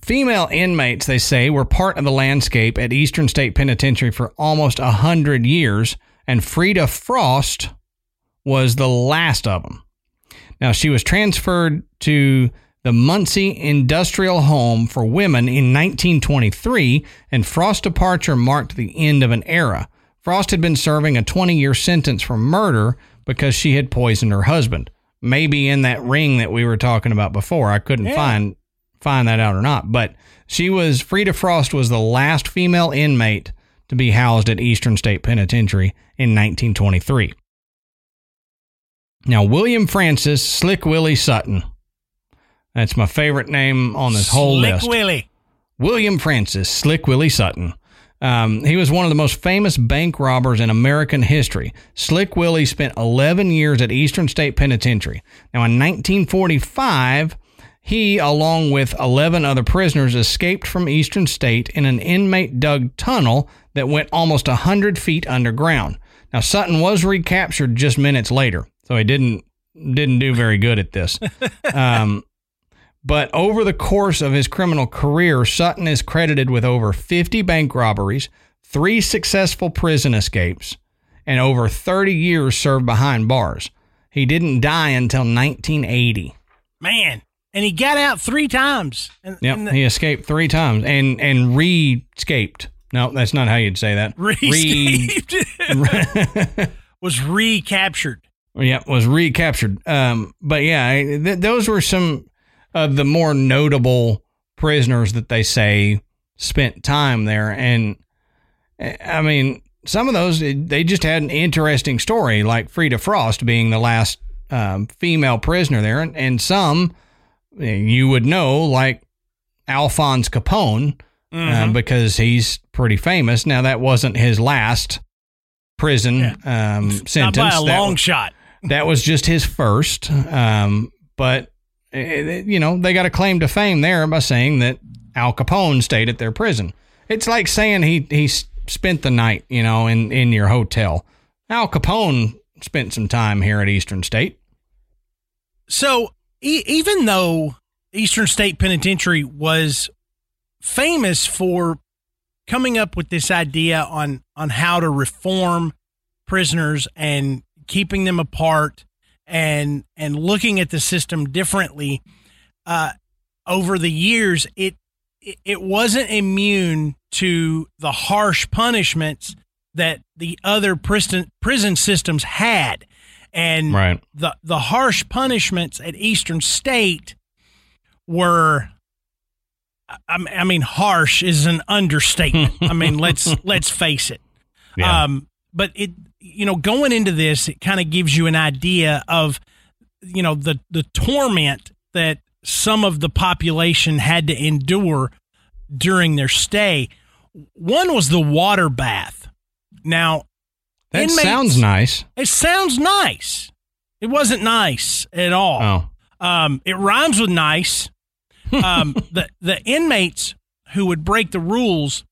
female inmates, they say, were part of the landscape at Eastern State Penitentiary for almost a hundred years, and Frida Frost was the last of them. Now, she was transferred to the Muncy Industrial Home for Women in 1923, and Frost's departure marked the end of an era. Frost had been serving a 20 year sentence for murder because she had poisoned her husband. Maybe in that ring that we were talking about before. I couldn't Yeah. find find that out or not, but she was Frida Frost was the last female inmate to be housed at Eastern State Penitentiary in 1923. Now, William Francis Slick Willie Sutton. That's my favorite name on this whole list. Slick list. Willie. William Francis Slick Willie Sutton. Um, he was one of the most famous bank robbers in American history. Slick Willie spent 11 years at Eastern State Penitentiary. Now, in 1945, He, along with 11 other prisoners, escaped from Eastern State in an inmate dug tunnel that went almost 100 feet underground. Now, Sutton was recaptured just minutes later, so he didn't didn't do very good at this. Um, but over the course of his criminal career, Sutton is credited with over 50 bank robberies, three successful prison escapes, and over 30 years served behind bars. He didn't die until 1980. Man, and he got out three times. And, Yep, and the- he escaped three times and and re-escaped. No, that's not how you'd say that. re- was recaptured. Yeah, was recaptured. Um, but yeah, th- those were some of the more notable prisoners that they say spent time there, and I mean, some of those they just had an interesting story, like Frida Frost being the last um, female prisoner there, and, and some you would know, like Alphonse Capone, uh, because he's pretty famous. Now that wasn't his last prison um, sentence. Not by a That- long shot. that was just his first. Um, but Eh, eh, you know, they got a claim to fame there by saying that Al Capone stayed at their prison. It's like saying he he spent the night, you know, in in your hotel. Al Capone spent some time here at Eastern State. So e- even though Eastern State Penitentiary was famous for coming up with this idea on on how to reform prisoners and keeping them apart and and looking at the system differently uh, over the years it it- wasn't immune to the harsh punishments that the other prison prison systems had and Right. the the harsh punishments at Eastern State were I, I mean harsh is an understatement. I mean let's let's face it. Yeah. Um but it you know going into this it kind of gives you an idea of you know the the torment that some of the population had to endure during their stay. One was the water bath. Now that inmates- sounds nice. it sounds nice. It wasn't nice at all. Oh, Um, it rhymes with nice. Um, the the inmates who would break the rules,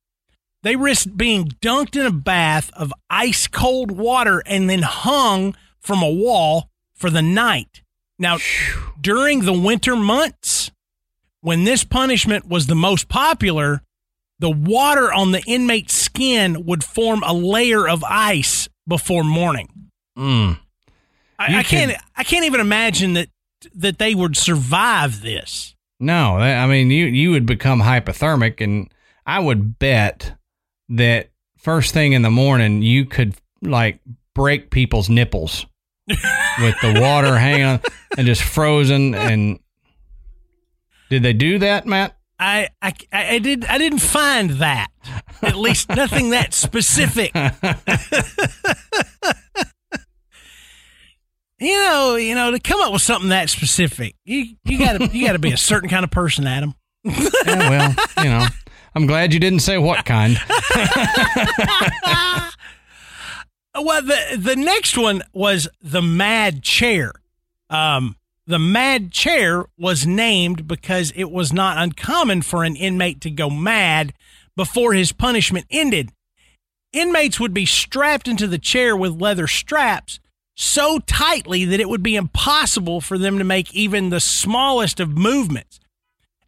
they risked being dunked in a bath of ice cold water and then hung from a wall for the night. Now, during the winter months, when this punishment was the most popular, the water on the inmate's skin would form a layer of ice before morning. mm. I, I can- can't. I can't even imagine that that they would survive this. No, I mean you you would become hypothermic, and I would bet that first thing in the morning you could like break people's nipples with the water hanging on and just frozen. And did they do that, Matt? I, I, I did. I didn't find that. At least nothing that specific. you know, you know, to come up with something that specific, you you gotta you gotta be a certain kind of person, Adam. Yeah, well, you know, I'm glad you didn't say what kind. Well, the the next one was the Mad Chair. Um, the Mad Chair was named because it was not uncommon for an inmate to go mad before his punishment ended. Inmates would be strapped into the chair with leather straps so tightly that it would be impossible for them to make even the smallest of movements.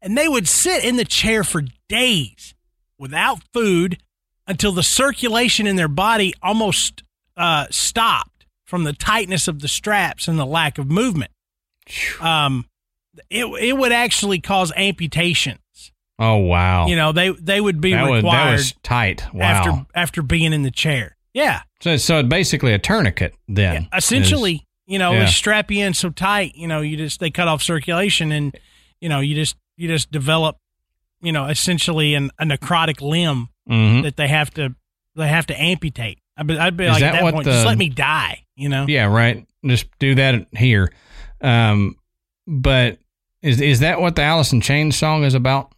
And they would sit in the chair for days without food until the circulation in their body almost uh, stopped from the tightness of the straps and the lack of movement. Um, it it would actually cause amputations. Oh wow, You know, they they would be that was that required was tight. Wow. after after being in the chair. Yeah, so so it's basically a tourniquet then. essentially, you know, yeah. they strap you in so tight. You know, you just they cut off circulation, and you know, you just you just develop, you know, essentially an, a necrotic limb hmm that they have to they have to amputate. I'd be, I'd be like that at that point, the- just let me die. You know, Yeah, right. Just do that here. Um, but is is that what the Alice in Chains song is about?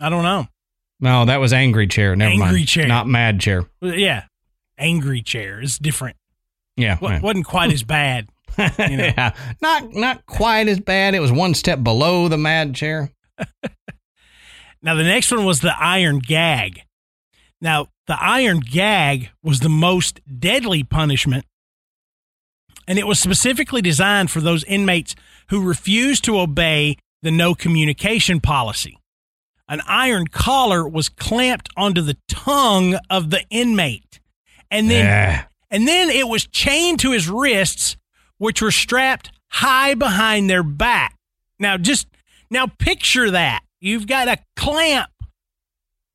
I don't know. No, that was Angry Chair. Never Angry mind. Chair. not Mad Chair. Yeah, angry chair is different. Yeah, right. wasn't quite as bad. You know? yeah, not not quite as bad. It was one step below the mad chair. now the next one was the iron gag. Now the iron gag was the most deadly punishment, and it was specifically designed for those inmates who refused to obey the no communication policy. An iron collar was clamped onto the tongue of the inmate, and then yeah. and then it was chained to his wrists which were strapped high behind their back. Now, just now picture that. You've got a clamp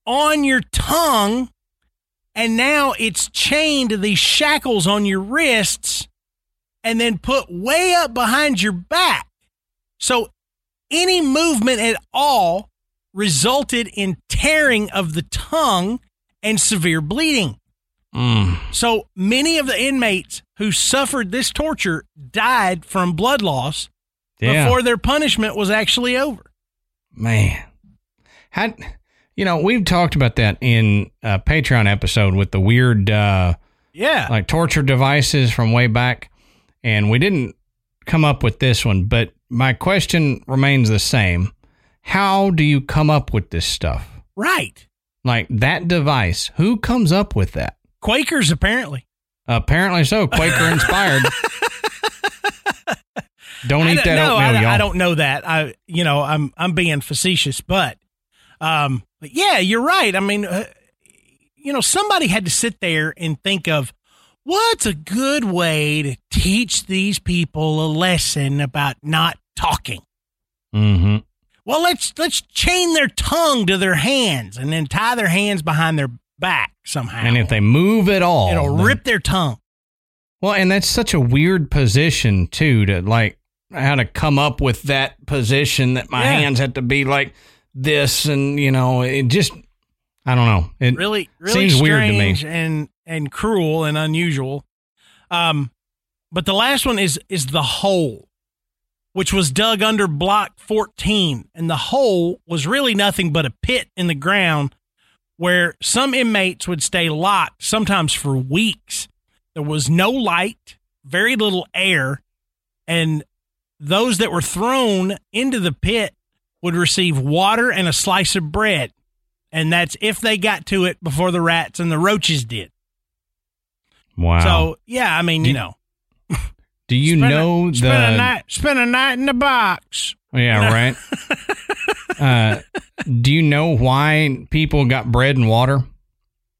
on your tongue, and now it's chained to these shackles on your wrists and then put way up behind your back. So, any movement at all resulted in tearing of the tongue and severe bleeding. Mm. So many of the inmates who suffered this torture died from blood loss yeah. before their punishment was actually over. Man, had you know we've talked about that in a Patreon episode with the weird, uh, yeah, like torture devices from way back, and we didn't come up with this one. But my question remains the same: How do you come up with this stuff? Right, like that device. Who comes up with that? Quakers, apparently. Apparently so. Quaker inspired. don't eat that no, oatmeal, I, y'all. I don't know that. I, you know, I'm I'm being facetious, but, um, but yeah, you're right. I mean, uh, you know, somebody had to sit there and think of what's a good way to teach these people a lesson about not talking. Mm-hmm. Well, let's let's chain their tongue to their hands and then tie their hands behind their back somehow. And if they move at all, it'll then, rip their tongue. Well, and that's such a weird position too to like how to come up with that position that my yeah. hands had to be like this and you know, it just I don't know. It really really seems weird to me and and cruel and unusual. Um but the last one is is the hole which was dug under block 14 and the hole was really nothing but a pit in the ground where some inmates would stay locked, sometimes for weeks. There was no light, very little air, and those that were thrown into the pit would receive water and a slice of bread. And that's if they got to it before the rats and the roaches did. Wow. So, yeah, I mean, do, you know. Do you know a, the spend a night spend a night in the box? Yeah, you know? right. uh, do you know why people got bread and water?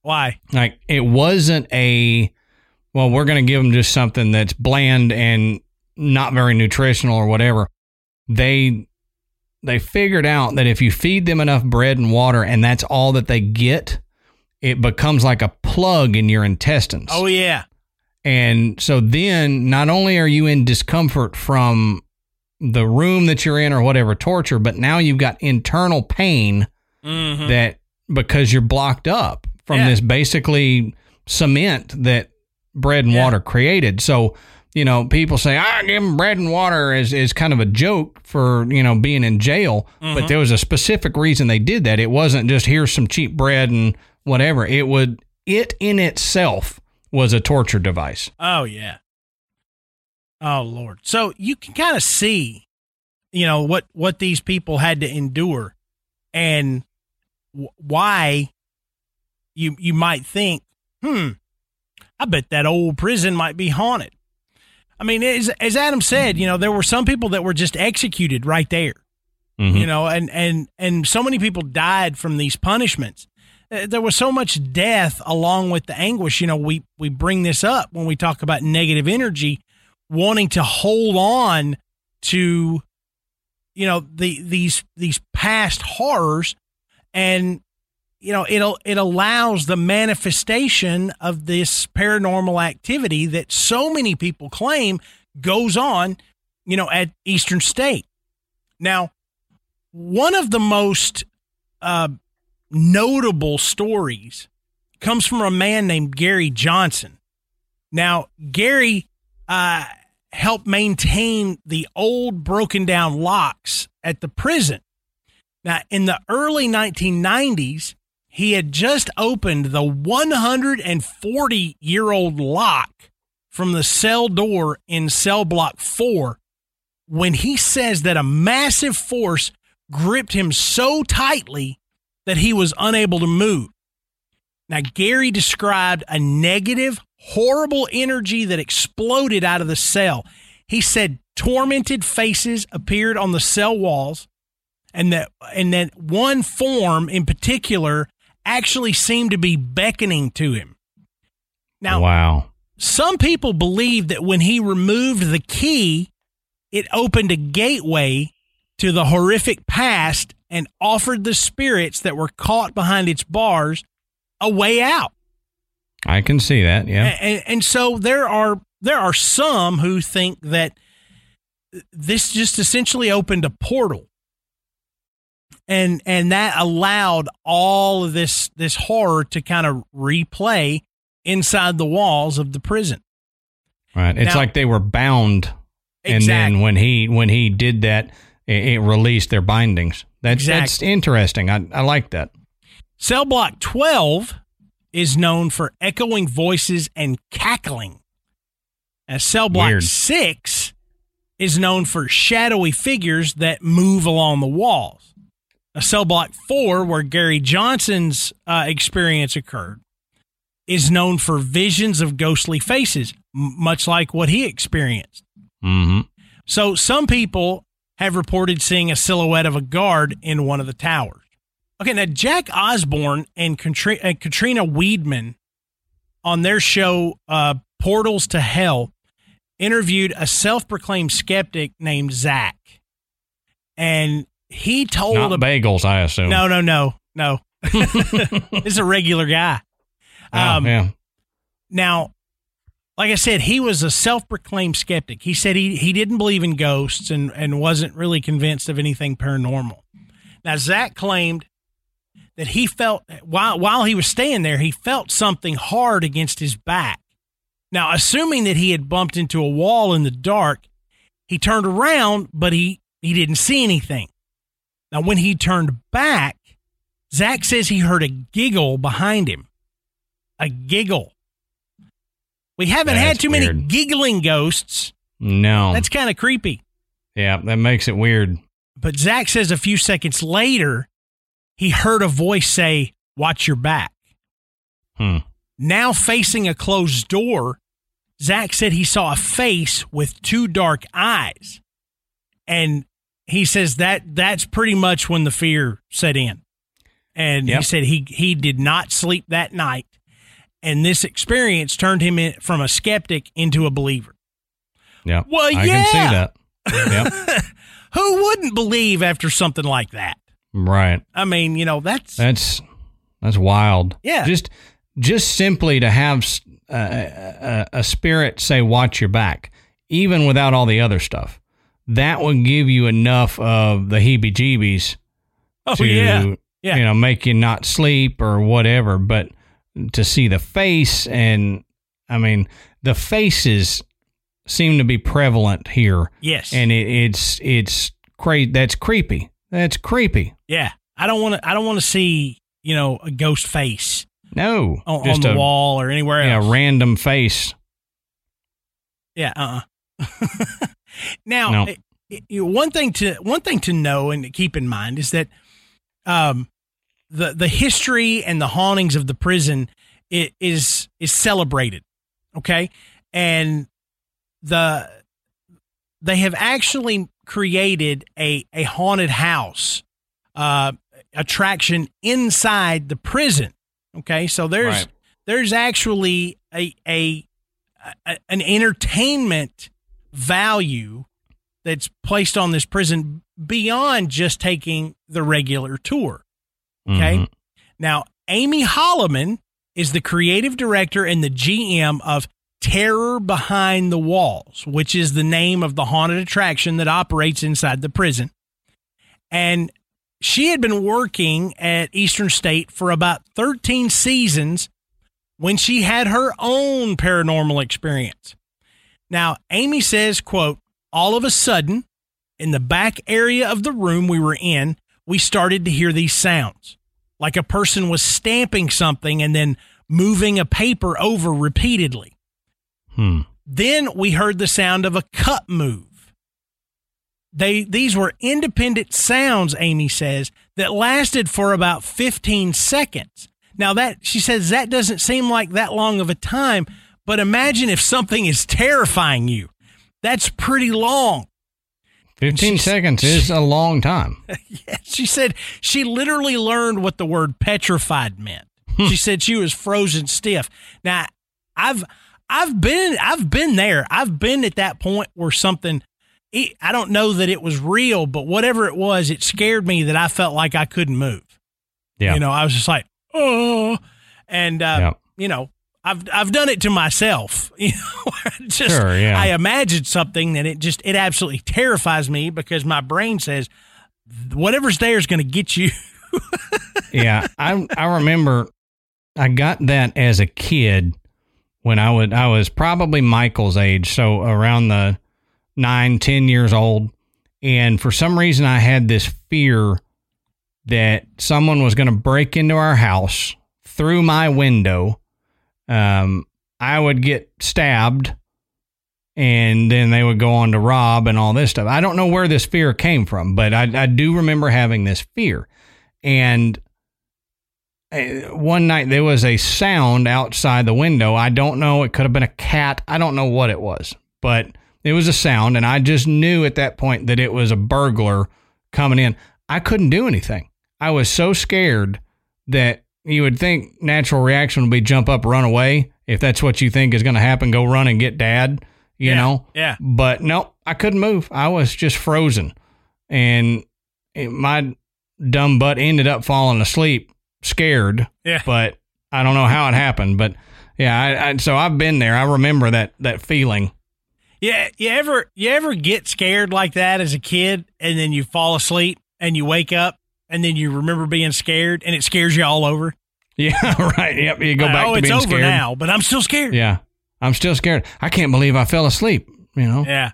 Why? Like it wasn't a well, we're going to give them just something that's bland and not very nutritional or whatever. They they figured out that if you feed them enough bread and water and that's all that they get, it becomes like a plug in your intestines. Oh yeah. And so then not only are you in discomfort from the room that you're in or whatever torture, but now you've got internal pain mm-hmm. that because you're blocked up from yeah. this basically cement that bread and yeah. water created. So, you know, people say, I give them bread and water as, as kind of a joke for, you know, being in jail. Mm-hmm. But there was a specific reason they did that. It wasn't just here's some cheap bread and whatever. It would, it in itself was a torture device. Oh, yeah. Oh Lord. So you can kind of see, you know, what what these people had to endure and w- why you you might think, "Hmm, I bet that old prison might be haunted." I mean, as as Adam said, you know, there were some people that were just executed right there. Mm-hmm. You know, and and and so many people died from these punishments. Uh, there was so much death along with the anguish. You know, we we bring this up when we talk about negative energy wanting to hold on to you know the these these past horrors and you know it'll it allows the manifestation of this paranormal activity that so many people claim goes on you know at eastern state now one of the most uh, notable stories comes from a man named gary johnson now gary uh, help maintain the old broken down locks at the prison. Now, in the early 1990s, he had just opened the 140 year old lock from the cell door in cell block four when he says that a massive force gripped him so tightly that he was unable to move. Now, Gary described a negative, horrible energy that exploded out of the cell. He said tormented faces appeared on the cell walls, and that and that one form in particular actually seemed to be beckoning to him. Now, wow. Some people believe that when he removed the key, it opened a gateway to the horrific past and offered the spirits that were caught behind its bars a way out. I can see that, yeah. And, and so there are there are some who think that this just essentially opened a portal and and that allowed all of this this horror to kind of replay inside the walls of the prison. Right. It's Now- like they were bound and then when he when he did that it, it released their bindings. That's that's interesting. I I like that. Cell block 12 is known for echoing voices and cackling. As cell block Weird. 6 is known for shadowy figures that move along the walls. A cell block 4 where Gary Johnson's uh, experience occurred is known for visions of ghostly faces, m- much like what he experienced. Mhm. So some people have reported seeing a silhouette of a guard in one of the towers. Okay, now Jack Osbourne and, Katri- and Katrina Weidman on their show uh, Portals to Hell interviewed a self-proclaimed skeptic named Zach, and he told Not ab- bagels, I assume. no, no, no, no. this is a regular guy. Oh, Um, yeah. Now, like I said, he was a self-proclaimed skeptic. He said he he didn't believe in ghosts and and wasn't really convinced of anything paranormal. Now, Zach claimed that he felt while while he was staying there, he felt something hard against his back. Now, assuming that he had bumped into a wall in the dark, he turned around, but he he didn't see anything. Now, when he turned back, Zach says he heard a giggle behind him. A giggle. We haven't had That's too many giggling ghosts. No. That's kind of creepy. yeah, that makes it weird. But Zach says a few seconds later, he heard a voice say, Watch your back. Hmm. Now facing a closed door, Zach said he saw a face with two dark eyes. And he says that that's pretty much when the fear set in. And he said he he did not sleep that night. And this experience turned him in, from a skeptic into a believer. Yeah. Well, I yeah. can see that. Yep. Who wouldn't believe after something like that? right. I mean, you know, that's That's that's wild. Yeah. Just just simply to have a spirit say watch your back, even without all the other stuff, that would give you enough of the heebie-jeebies oh to yeah. Yeah. you know make you not sleep or whatever. But to see the face and I mean the faces seem to be prevalent here, Yes. and it, it's it's crazy. That's creepy. That's creepy. yeah. I don't want to I don't want to see, you know, a ghost face No, on, on the a wall or anywhere yeah, else. random face. Yeah, uh-uh. now, No. it- it- you know, one thing to one thing to know and to keep in mind is that um the the history and the hauntings of the prison i- is is celebrated, okay? And the they have actually created a a haunted house uh attraction inside the prison. Okay? So there's Right. there's actually a, a a an entertainment value that's placed on this prison beyond just taking the regular tour. Okay. Mhm. Now, Amy Hollaman is the creative director and the GM of Terror Behind the Walls, which is the name of the haunted attraction that operates inside the prison. And she had been working at Eastern State for about 13 seasons when she had her own paranormal experience. Now, Amy says, quote, all of a sudden, in the back area of the room we were in, we started to hear these sounds like a person was stamping something and then moving a paper over repeatedly. Hmm. Then we heard the sound of a cup move. They these were independent sounds, Amy says, that lasted for about 15 seconds. Now that she says that doesn't seem like that long of a time, but imagine if something is terrifying you. That's pretty long. 15 seconds is a long time. yeah, she said she literally learned what the word petrified meant. she said she was frozen stiff. Now, I've I've been I've been there. I've been at that point where something I don't know that it was real, but whatever it was, it scared me that I felt like I couldn't move. Yeah. You know, I was just like, "Oh." And uh, Yeah. you know, I've I've done it to myself. You know, just Sure, yeah. I imagined something and it just it absolutely terrifies me because my brain says whatever's there is going to get you. yeah, I I remember I got that as a kid when I would I was probably Michael's age, so around the nine, ten years old, and for some reason I had this fear that someone was going to break into our house through my window. Um, I would get stabbed, and then they would go on to rob and all this stuff. I don't know where this fear came from, but I, I do remember having this fear. And uh, one night there was a sound outside the window. I don't know. It could have been a cat. I don't know what it was, but it was a sound. And I just knew at that point that it was a burglar coming in. I couldn't do anything. I was so scared that you would think natural reaction would be jump up, run away. If that's what you think is going to happen, go run and get dad, you Yeah, know? yeah. But no, I couldn't move. I was just frozen. And it, my dumb butt ended up falling asleep, scared. Yeah. But I don't know how it happened. But yeah, I, I, so I've been there. I remember that that feeling. Yeah, you ever you ever get scared like that as a kid and then you fall asleep and you wake up and then you remember being scared and it scares you all over? Yeah, right. Yep. You go Like, back oh, to it's being over scared. now, but I'm still scared. Yeah, I'm still scared. I can't believe I fell asleep. You know. Yeah.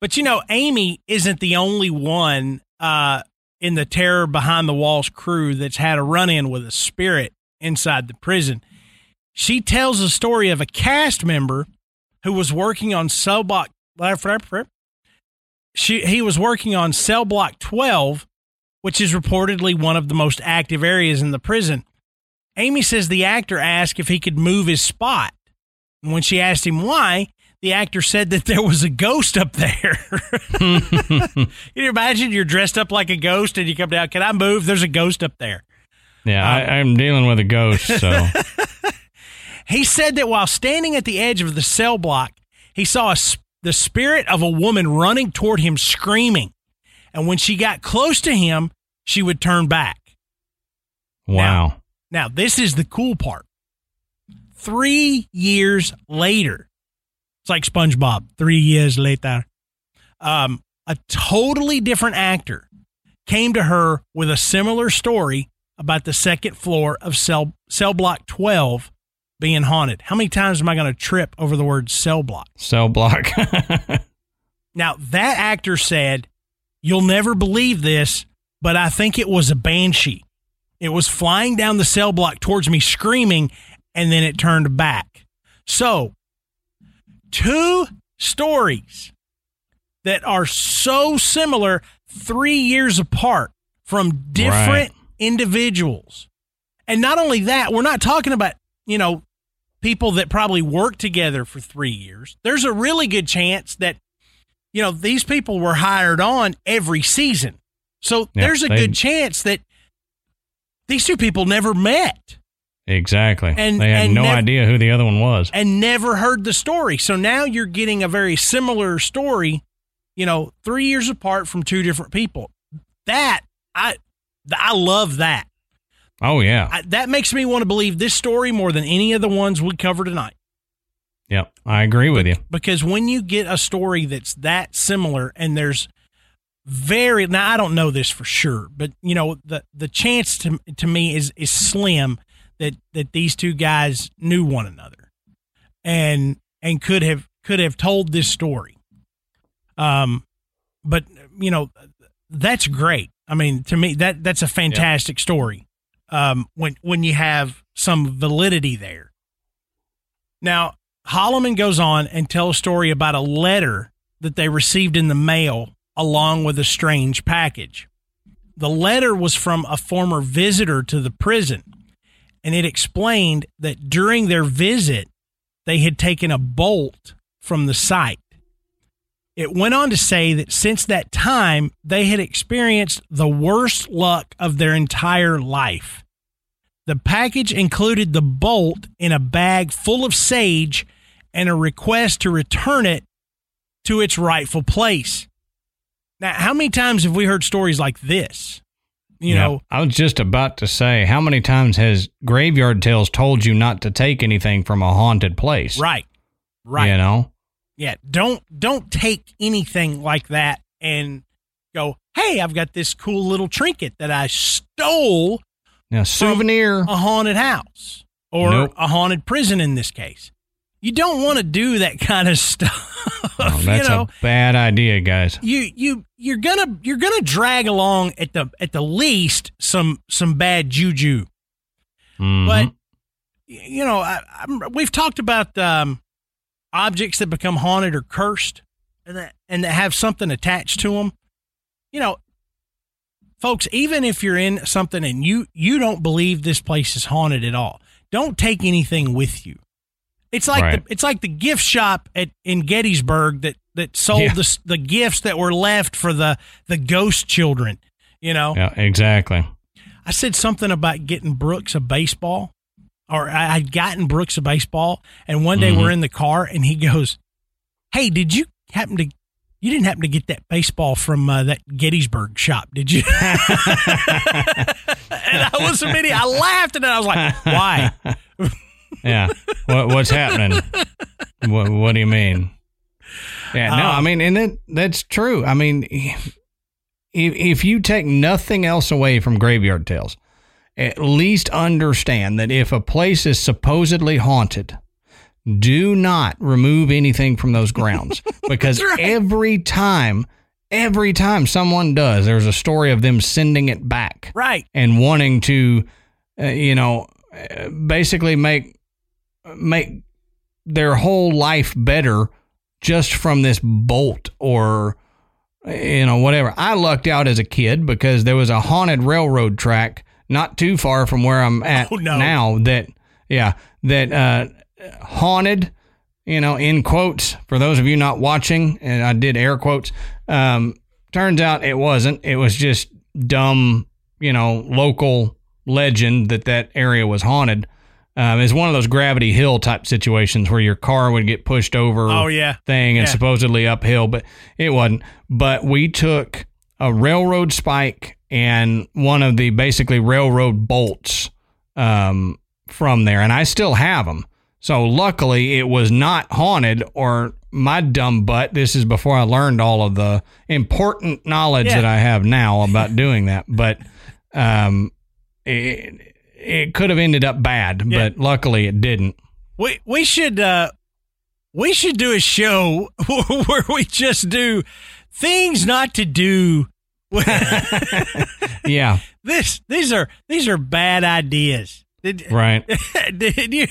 But you know, Amy isn't the only one uh, in the Terror Behind the Walls crew that's had a run in with a spirit inside the prison. She tells the story of a cast member who was working on cell block. She, he was working on cell block 12, which is reportedly one of the most active areas in the prison. Amy says the actor asked if he could move his spot. And when she asked him why, the actor said that there was a ghost up there. Can you imagine you're dressed up like a ghost and you come down? Can I move? There's a ghost up there. Yeah, I, um, I'm dealing with a ghost, so He said that while standing at the edge of the cell block, he saw a, the spirit of a woman running toward him screaming. And when she got close to him, she would turn back. wow. Now, this is the cool part. Three years later, it's like SpongeBob, three years later, um, a totally different actor came to her with a similar story about the second floor of cell, cell block 12 being haunted. How many times am I going to trip over the word cell block? Cell block. Now, that actor said, You'll never believe this, but I think it was a banshee. It was flying down the cell block towards me, screaming, and then it turned back. So, two stories that are so similar, three years apart from different Right. individuals. And not only that, we're not talking about, you know, people that probably worked together for three years. There's a really good chance that, you know, these people were hired on every season. So Yeah, there's a they- good chance that these two people never met exactly. And- they had and no nev- idea who the other one was. and never heard the story. So now you're getting a very similar story, you know, three years apart from two different people. That I I love that. Oh yeah. I, that makes me want to believe this story more than any of the ones we cover tonight. yep. I agree with you. Because when you get a story that's that similar and there's very now I don't know this for sure, but you know the the chance to to me is is slim that that these two guys knew one another and and could have could have told this story. Um, but you know that's great. I mean, to me that that's a fantastic story. Um, when when you have some validity there. Now, Hollaman goes on and tell a story about a letter that they received in the mail along with a strange package. The letter was from a former visitor to the prison, and it explained that during their visit, they had taken a bolt from the site. It went on to say that since that time, they had experienced the worst luck of their entire life. The package included the bolt in a bag full of sage and a request to return it to its rightful place. Now, how many times have we heard stories like this? You Yeah. know, I was just about to say, how many times has Graveyard Tales told you not to take anything from a haunted place? right, right. You know? Yeah, don't don't take anything like that and go, "Hey, I've got this cool little trinket that I stole Now, souvenir. a haunted house or Nope. a haunted prison in this case." You don't want to do that kind of stuff. Oh, that's you know, a bad idea, guys. you you you're gonna you're gonna drag along at the at the least some some bad juju. Mhm. But you know, I, I'm, we've talked about um, objects that become haunted or cursed, and that and that have something attached to them. You know, folks, even if you're in something and you you don't believe this place is haunted at all, don't take anything with you. It's like Right. the it's like the gift shop at in Gettysburg that that sold Yeah. the the gifts that were left for the the ghost children. You know, yeah, exactly. I said something about getting Brooks a baseball, or I- I'd gotten Brooks a baseball, and one day Mhm. we're in the car, and he goes, "Hey, did you happen to? You didn't happen to get that baseball from uh, that Gettysburg shop, did you?" and I was immediately, I laughed, and then I was like, "Why?" Yeah. what, what's happening? What, what do you mean? Yeah, no, Uh, I mean, and that, that's true. I mean, if, if you take nothing else away from Graveyard Tales, at least understand that if a place is supposedly haunted, do not remove anything from those grounds because right. every time, every time someone does, there's a story of them sending it back Right? and wanting to, uh, you know, uh, basically make make their whole life better just from this bolt or you know whatever. I lucked out as a kid because there was a haunted railroad track not too far from where I'm at Oh, no. now that yeah that uh, haunted you know in quotes for those of you not watching and I did air quotes um turns out it wasn't it was just dumb you know local legend that that area was haunted um, it's one of those gravity hill type situations where your car would get pushed over Oh yeah, thing and Yeah. supposedly uphill, but it wasn't. But we took a railroad spike and one of the basically railroad bolts um, from there, and I still have them. So luckily, it was not haunted or my dumb butt. This is before I learned all of the important knowledge Yeah. that I have now about doing that. But um, it, it could have ended up bad, Yeah. but luckily it didn't. we we should uh we should do a show where we just do things not to do. Yeah, this these are these are bad ideas. Did, right. did you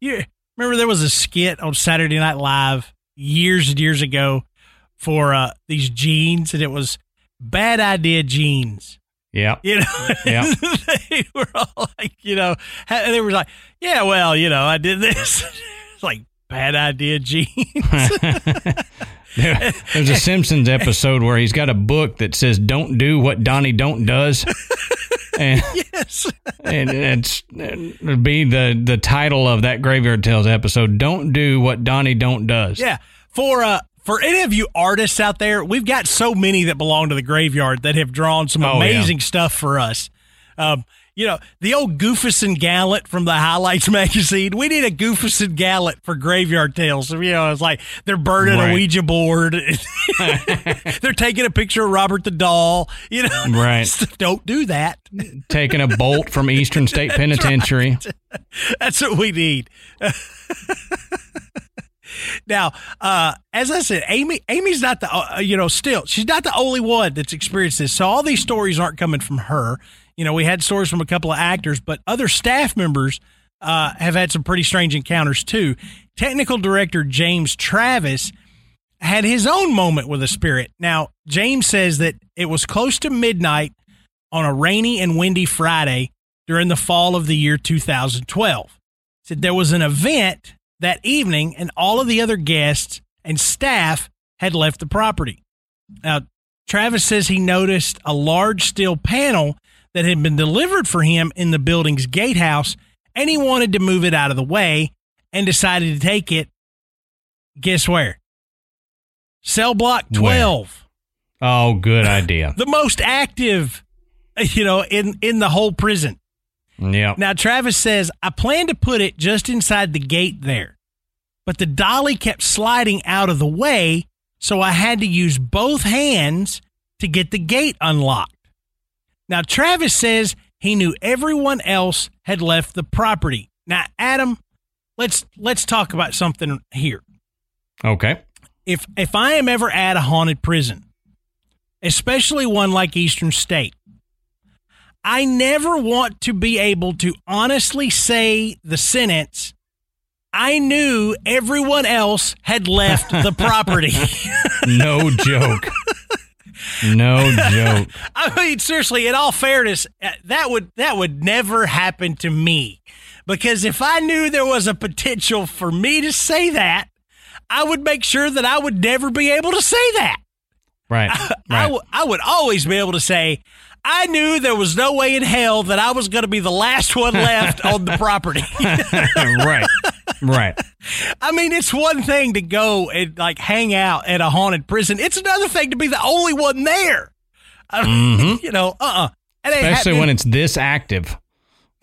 you remember there was a skit on Saturday Night Live years and years ago for uh these jeans and it was bad idea jeans. Yeah. You know, Yeah. they were all like, you know, they were like, yeah, well, you know, I did this. it's like bad idea jeans. There- There's a Simpsons episode where he's got a book that says "Don't do what Donnie Don't does," and yes. and it's it'd be the the title of that Graveyard Tales episode. Don't do what Donnie Don't does. Yeah. For uh for any of you artists out there, we've got so many that belong to the graveyard that have drawn some Oh, yeah. amazing stuff for us. Um, you know, the old Goofus and Gallant from the Highlights magazine. We need a Goofus and Gallant for Graveyard Tales. You know, it's like they're burning Right. a Ouija board. they're taking a picture of Robert the Doll. You know, Right. Don't do that. Taking a bolt from Eastern State Penitentiary. That's what we need. Now, uh, as I said, Amy, Amy's not the, uh, you know, still, she's not the only one that's experienced this. So all these stories aren't coming from her. You know, we had stories from a couple of actors, but other staff members uh, have had some pretty strange encounters too. Technical director James Travis had his own moment with a spirit. Now, James says that it was close to midnight on a rainy and windy Friday during the fall of the year 2012. Said there was an event that evening and all of the other guests and staff had left the property. Now, Travis says he noticed a large steel panel that had been delivered for him in the building's gatehouse and he wanted to move it out of the way and decided to take it. Guess where? Cell block 12. Where? Oh, good idea. the most active, you know, in, in the whole prison. Yeah. Now, Travis says, I plan to put it just inside the gate there, but the dolly kept sliding out of the way, so I had to use both hands to get the gate unlocked. Now, Travis says he knew everyone else had left the property. Now, Adam, let's let's talk about something here. Okay. If if I am ever at a haunted prison, especially one like Eastern State, I never want to be able to honestly say the sentence I knew everyone else had left the property. no joke. No joke. I mean, seriously, in all fairness, uh, that would that would never happen to me. Because if I knew there was a potential for me to say that, I would make sure that I would never be able to say that. Right. I, right. I, w- I would always be able to say, I knew there was no way in hell that I was going to be the last one left on the property. right. Right. I mean, it's one thing to go and like hang out at a haunted prison. It's another thing to be the only one there. I mean, Mm-hmm. You know, uh, uh Especially when it's this active,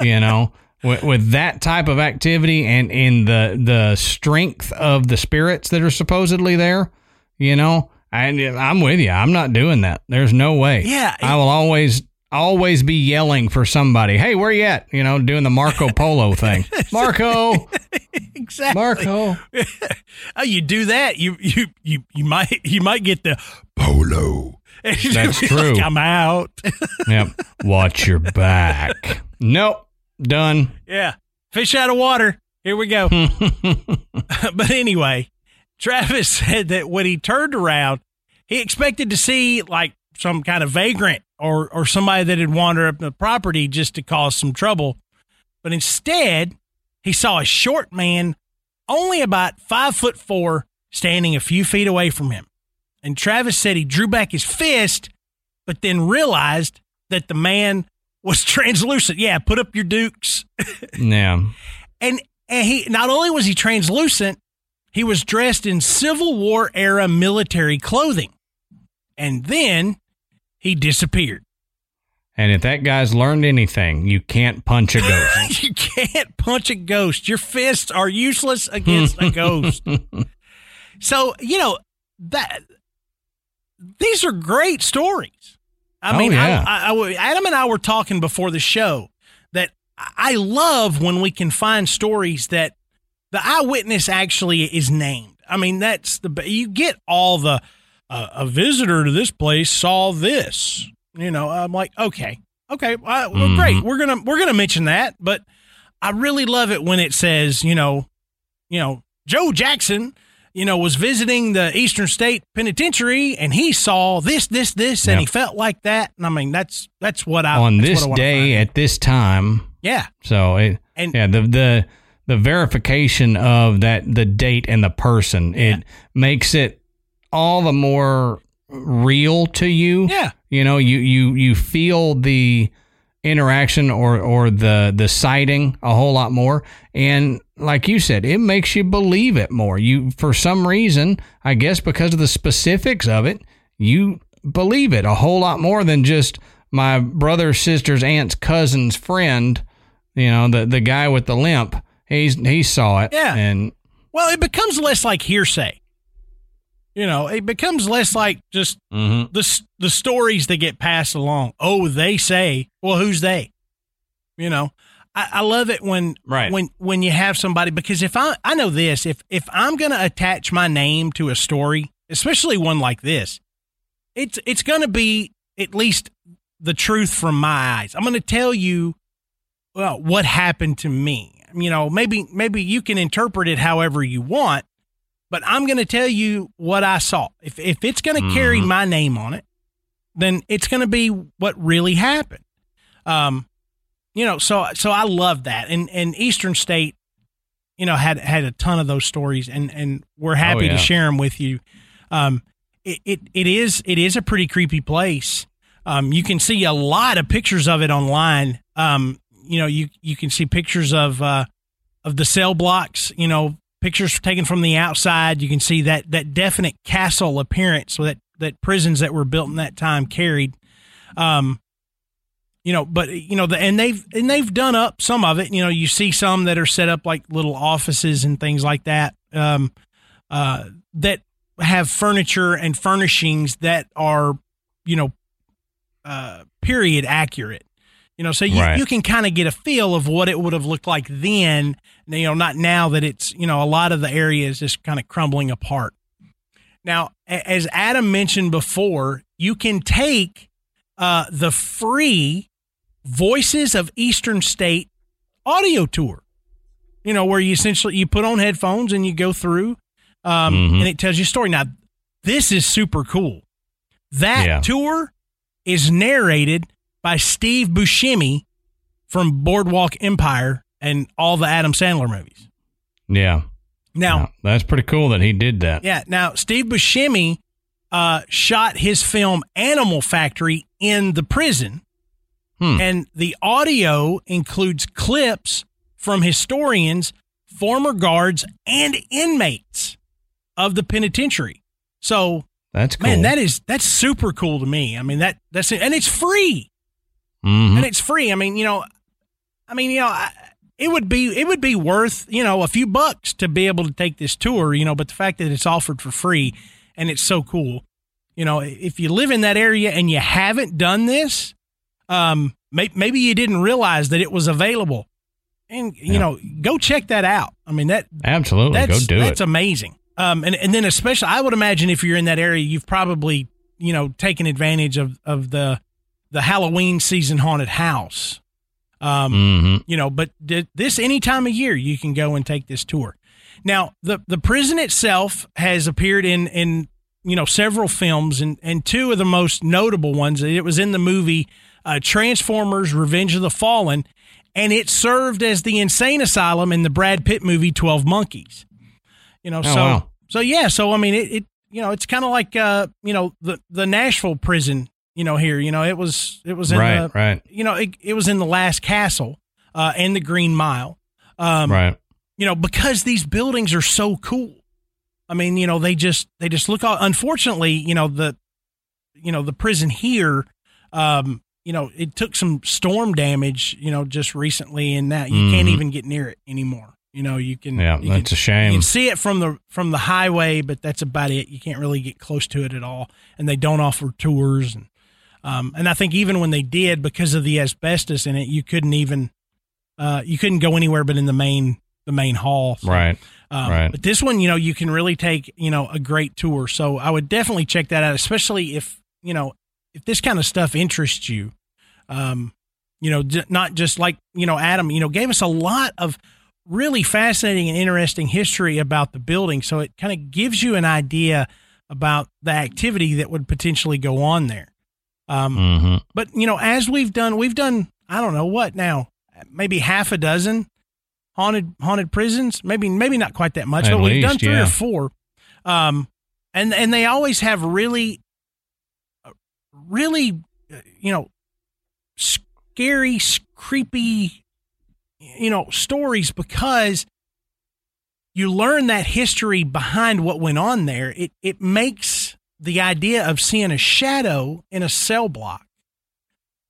you know, with, with that type of activity and in the the strength of the spirits that are supposedly there, you know. I, I'm with you. I'm not doing that. There's no way. Yeah. I will always always be yelling for somebody. Hey, where you at? You know, doing the Marco Polo thing. Marco, exactly. Marco. oh, you do that, you you you you might you might get the polo. That's true. I'm out. Yep. Watch your back. Nope. Done. yeah, fish out of water. Here we go. but anyway, Travis said that when he turned around, he expected to see like some kind of vagrant or or somebody that had wandered up the property just to cause some trouble. But instead, he saw a short man, only about five foot four, standing a few feet away from him. And Travis said he drew back his fist, but then realized that the man was translucent. Yeah, put up your dukes. Yeah. And, and he not only was he translucent, he was dressed in Civil War era military clothing. And then he disappeared. And if that guy's learned anything, you can't punch a ghost. you can't punch a ghost. Your fists are useless against a ghost. So, you know, that these are great stories. I Oh, mean, yeah. I, I, I, Adam and I were talking before the show that I love when we can find stories that the eyewitness actually is named. I mean, that's the you get all the uh, a visitor to this place saw this. You know, I'm like, okay, okay, uh, well, Mhm. great. We're gonna we're gonna mention that, but I really love it when it says, you know, you know, Joe Jackson, you know, was visiting the Eastern State Penitentiary and he saw this, this, this, and Yep. he felt like that. And I mean, that's that's what I On this I day at this time. yeah, So it, and yeah, the the the verification of that the date and the person it makes it all the more real to you. yeah, You know, you you you feel the interaction or or the the sighting a whole lot more and like you said it makes you believe it more you for some reason i guess because of the specifics of it you believe it a whole lot more than just my brother sister's aunt's cousin's friend you know the the guy with the limp he's he saw it Yeah. and well, it becomes less like hearsay. You know, it becomes less like just mhm. the the stories that get passed along. Oh, they say. Well, who's they? You know, I, I love it when Right. when when you have somebody because if I I know this if if I'm gonna attach my name to a story, especially one like this, it's it's gonna be at least the truth from my eyes. I'm gonna tell you well what happened to me. you know, maybe maybe you can interpret it however you want, but I'm going to tell you what I saw. If if it's going to mm-hmm. carry my name on it, then it's going to be what really happened. Um, you know, so so I love that, and and Eastern State, you know, had had a ton of those stories, and and we're happy oh, yeah. to share them with you. Um, it, it it is it is a pretty creepy place. Um, you can see a lot of pictures of it online. Um, you know, you you can see pictures of uh, of the cell blocks. You know, pictures taken from the outside. You can see that that definite castle appearance that that prisons that were built in that time carried. Um, you know, but you know, the, and they've and they've done up some of it. You know, you see some that are set up like little offices and things like that. Um, uh, that have furniture and furnishings that are, you know, uh, period accurate. You know, so you, right. you can kind of get a feel of what it would have looked like then. You know, not now that it's you know a lot of the area is just kind of crumbling apart. Now, as Adam mentioned before, you can take uh, the free Voices of Eastern State audio tour. You know, where you essentially you put on headphones and you go through, um, mm-hmm. and it tells you a story. Now, this is super cool. That yeah. tour is narrated by Steve Buscemi from Boardwalk Empire and all the Adam Sandler movies. Yeah. Now that's pretty cool that he did that. Yeah. Now Steve Buscemi uh, shot his film Animal Factory in the prison, hmm. and the audio includes clips from historians, former guards, and inmates of the penitentiary. So that's cool. man, that is that's super cool to me. I mean that that's and it's free, mm-hmm. and it's free. I mean you know, I mean you know. I, it would be it would be worth you know a few bucks to be able to take this tour you know but the fact that it's offered for free and it's so cool you know if you live in that area and you haven't done this um may, maybe you didn't realize that it was available and you yeah. know go check that out i mean that absolutely go do that's it that's amazing um and, and then especially i would imagine if you're in that area you've probably you know taken advantage of of the the halloween season haunted house um, mm-hmm. You know, but this any time of year you can go and take this tour. Now, the the prison itself has appeared in in you know several films, and and two of the most notable ones. It was in the movie uh, Transformers: Revenge of the Fallen, and it served as the insane asylum in the Brad Pitt movie Twelve Monkeys. You know, oh, so wow. so yeah, so I mean, it, it you know, it's kind of like uh, you know the the Nashville prison you know, here, you know, it was, it was in right, the, right. you know, it, it was in the last castle, uh, and the green mile. Um, right. You know, because these buildings are so cool. I mean, you know, they just, they just look all, unfortunately, you know, the, you know, the prison here, um, you know, it took some storm damage, you know, just recently and that you mm-hmm. can't even get near it anymore. You know, you can. Yeah, you that's can, a shame. You can see it from the from the highway, but that's about it. You can't really get close to it at all, and they don't offer tours. And um, and I think even when they did, because of the asbestos in it, you couldn't even uh, you couldn't go anywhere but in the main the main hall. So, right. Um, right. But this one, you know, you can really take you know a great tour. So I would definitely check that out, especially if you know if this kind of stuff interests you. Um, you know, not just like you know Adam, you know, gave us a lot of really fascinating and interesting history about the building. So it kind of gives you an idea about the activity that would potentially go on there. Um, mm-hmm. But you know, as we've done, we've done I don't know what now, maybe half a dozen haunted haunted prisons. Maybe maybe not quite that much, At but least, we've done three yeah. or four. Um, and and they always have really, really, you know, scary, creepy, you know, stories because you learn that history behind what went on there. It it makes the idea of seeing a shadow in a cell block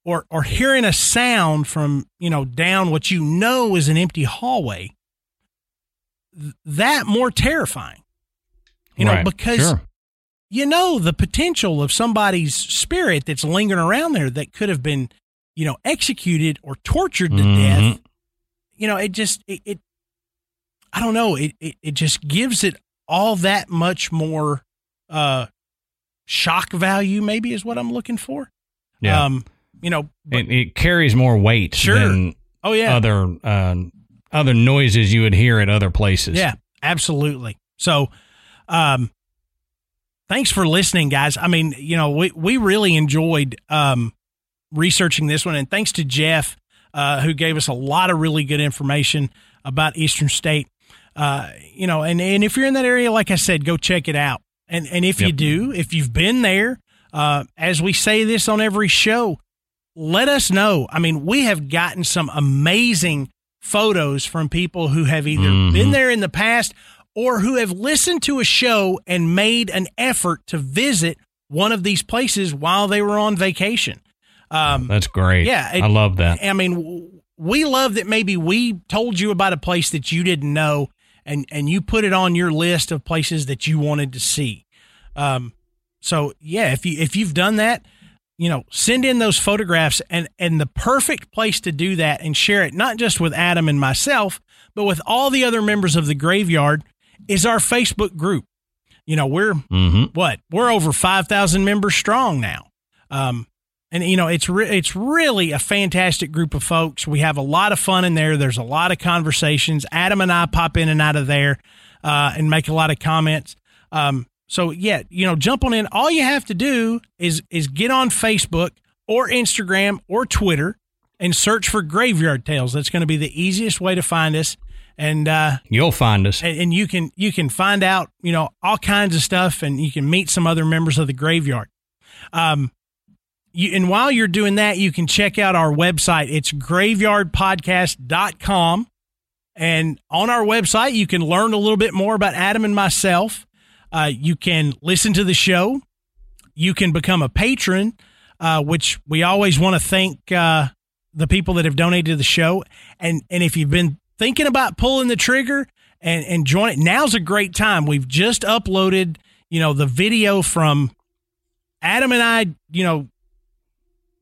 or or hearing a sound from you know down what you know is an empty hallway th- that more terrifying you know right. because sure. you know the potential of somebody's spirit that's lingering around there that could have been you know executed or tortured to mm-hmm. death you know it just it, it i don't know it, it it just gives it all that much more uh shock value, maybe is what I'm looking for. Yeah. Um, you know, it, it, carries more weight sure. than oh yeah other uh, other noises you would hear at other places. Yeah, absolutely. So, um, thanks for listening, guys. I mean, you know, we, we really enjoyed um, researching this one. And thanks to Jeff, uh, who gave us a lot of really good information about Eastern State. Uh, you know, and, and if you're in that area, like I said, go check it out. And, and if yep. you do, if you've been there, uh, as we say this on every show, let us know. I mean, we have gotten some amazing photos from people who have either mm-hmm. been there in the past or who have listened to a show and made an effort to visit one of these places while they were on vacation. Um, That's great. Yeah, it, I love that. I mean, we love that maybe we told you about a place that you didn't know, and and you put it on your list of places that you wanted to see. Um, so yeah, if you if you've done that, you know, send in those photographs, and and the perfect place to do that and share it not just with Adam and myself, but with all the other members of the graveyard is our Facebook group. You know, we're mm-hmm. what we're over five thousand members strong now. Um, and you know it's re- it's really a fantastic group of folks. We have a lot of fun in there. There's a lot of conversations. Adam and I pop in and out of there uh, and make a lot of comments. Um, so yeah, you know, jump on in. All you have to do is is get on Facebook or Instagram or Twitter and search for Graveyard Tales. That's going to be the easiest way to find us and uh, you'll find us and, and, you can you can find out you know all kinds of stuff and you can meet some other members of the graveyard um you, and while you're doing that you can check out our website. It's graveyardpodcast.com and on our website you can learn a little bit more about adam and myself. Uh, you can listen to the show. You can become a patron uh, which we always want to thank uh, the people that have donated to the show. And and if you've been thinking about pulling the trigger and, and join it, now's a great time. We've just uploaded, you know, the video from Adam and I, you know,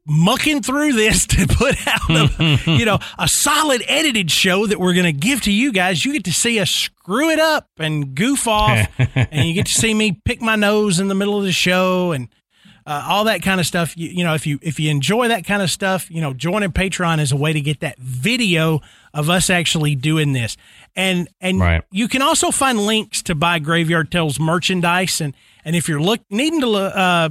mucking through this to put out a, you know a solid edited show that we're going to give to you guys you get to see us screw it up and goof off and you get to see me pick my nose in the middle of the show and uh, all that kind of stuff you, you know if you if you enjoy that kind of stuff you know joining patreon is a way to get that video of us actually doing this. And and right. you can also find links to buy Graveyard Tales merchandise and and if you're look needing to uh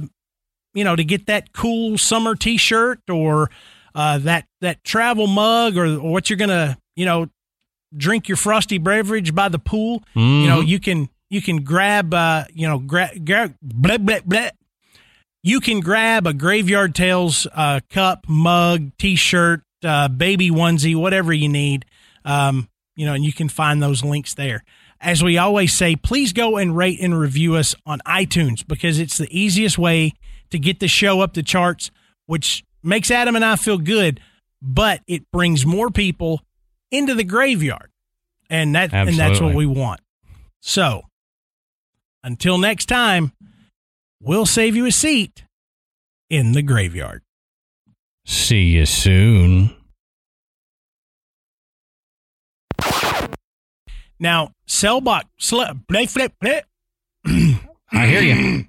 you know to get that cool summer t-shirt or uh that that travel mug or, or what you're going to, you know, drink your frosty beverage by the pool, mm-hmm. you know, mm-hmm. you can you can grab uh you know grab gra- blah, blah, blah. you can grab a Graveyard Tales uh, cup, mug, t-shirt, uh, baby onesie, whatever you need. Um, you know, and you can find those links there. As we always say, please go and rate and review us on iTunes because it's the easiest way to get the show up the charts, which makes Adam and I feel good, but it brings more people into the graveyard. And that Absolutely. and that's what we want. So, until next time, we'll save you a seat in the graveyard. See you soon. Now, Cellbot, sl-. I hear you.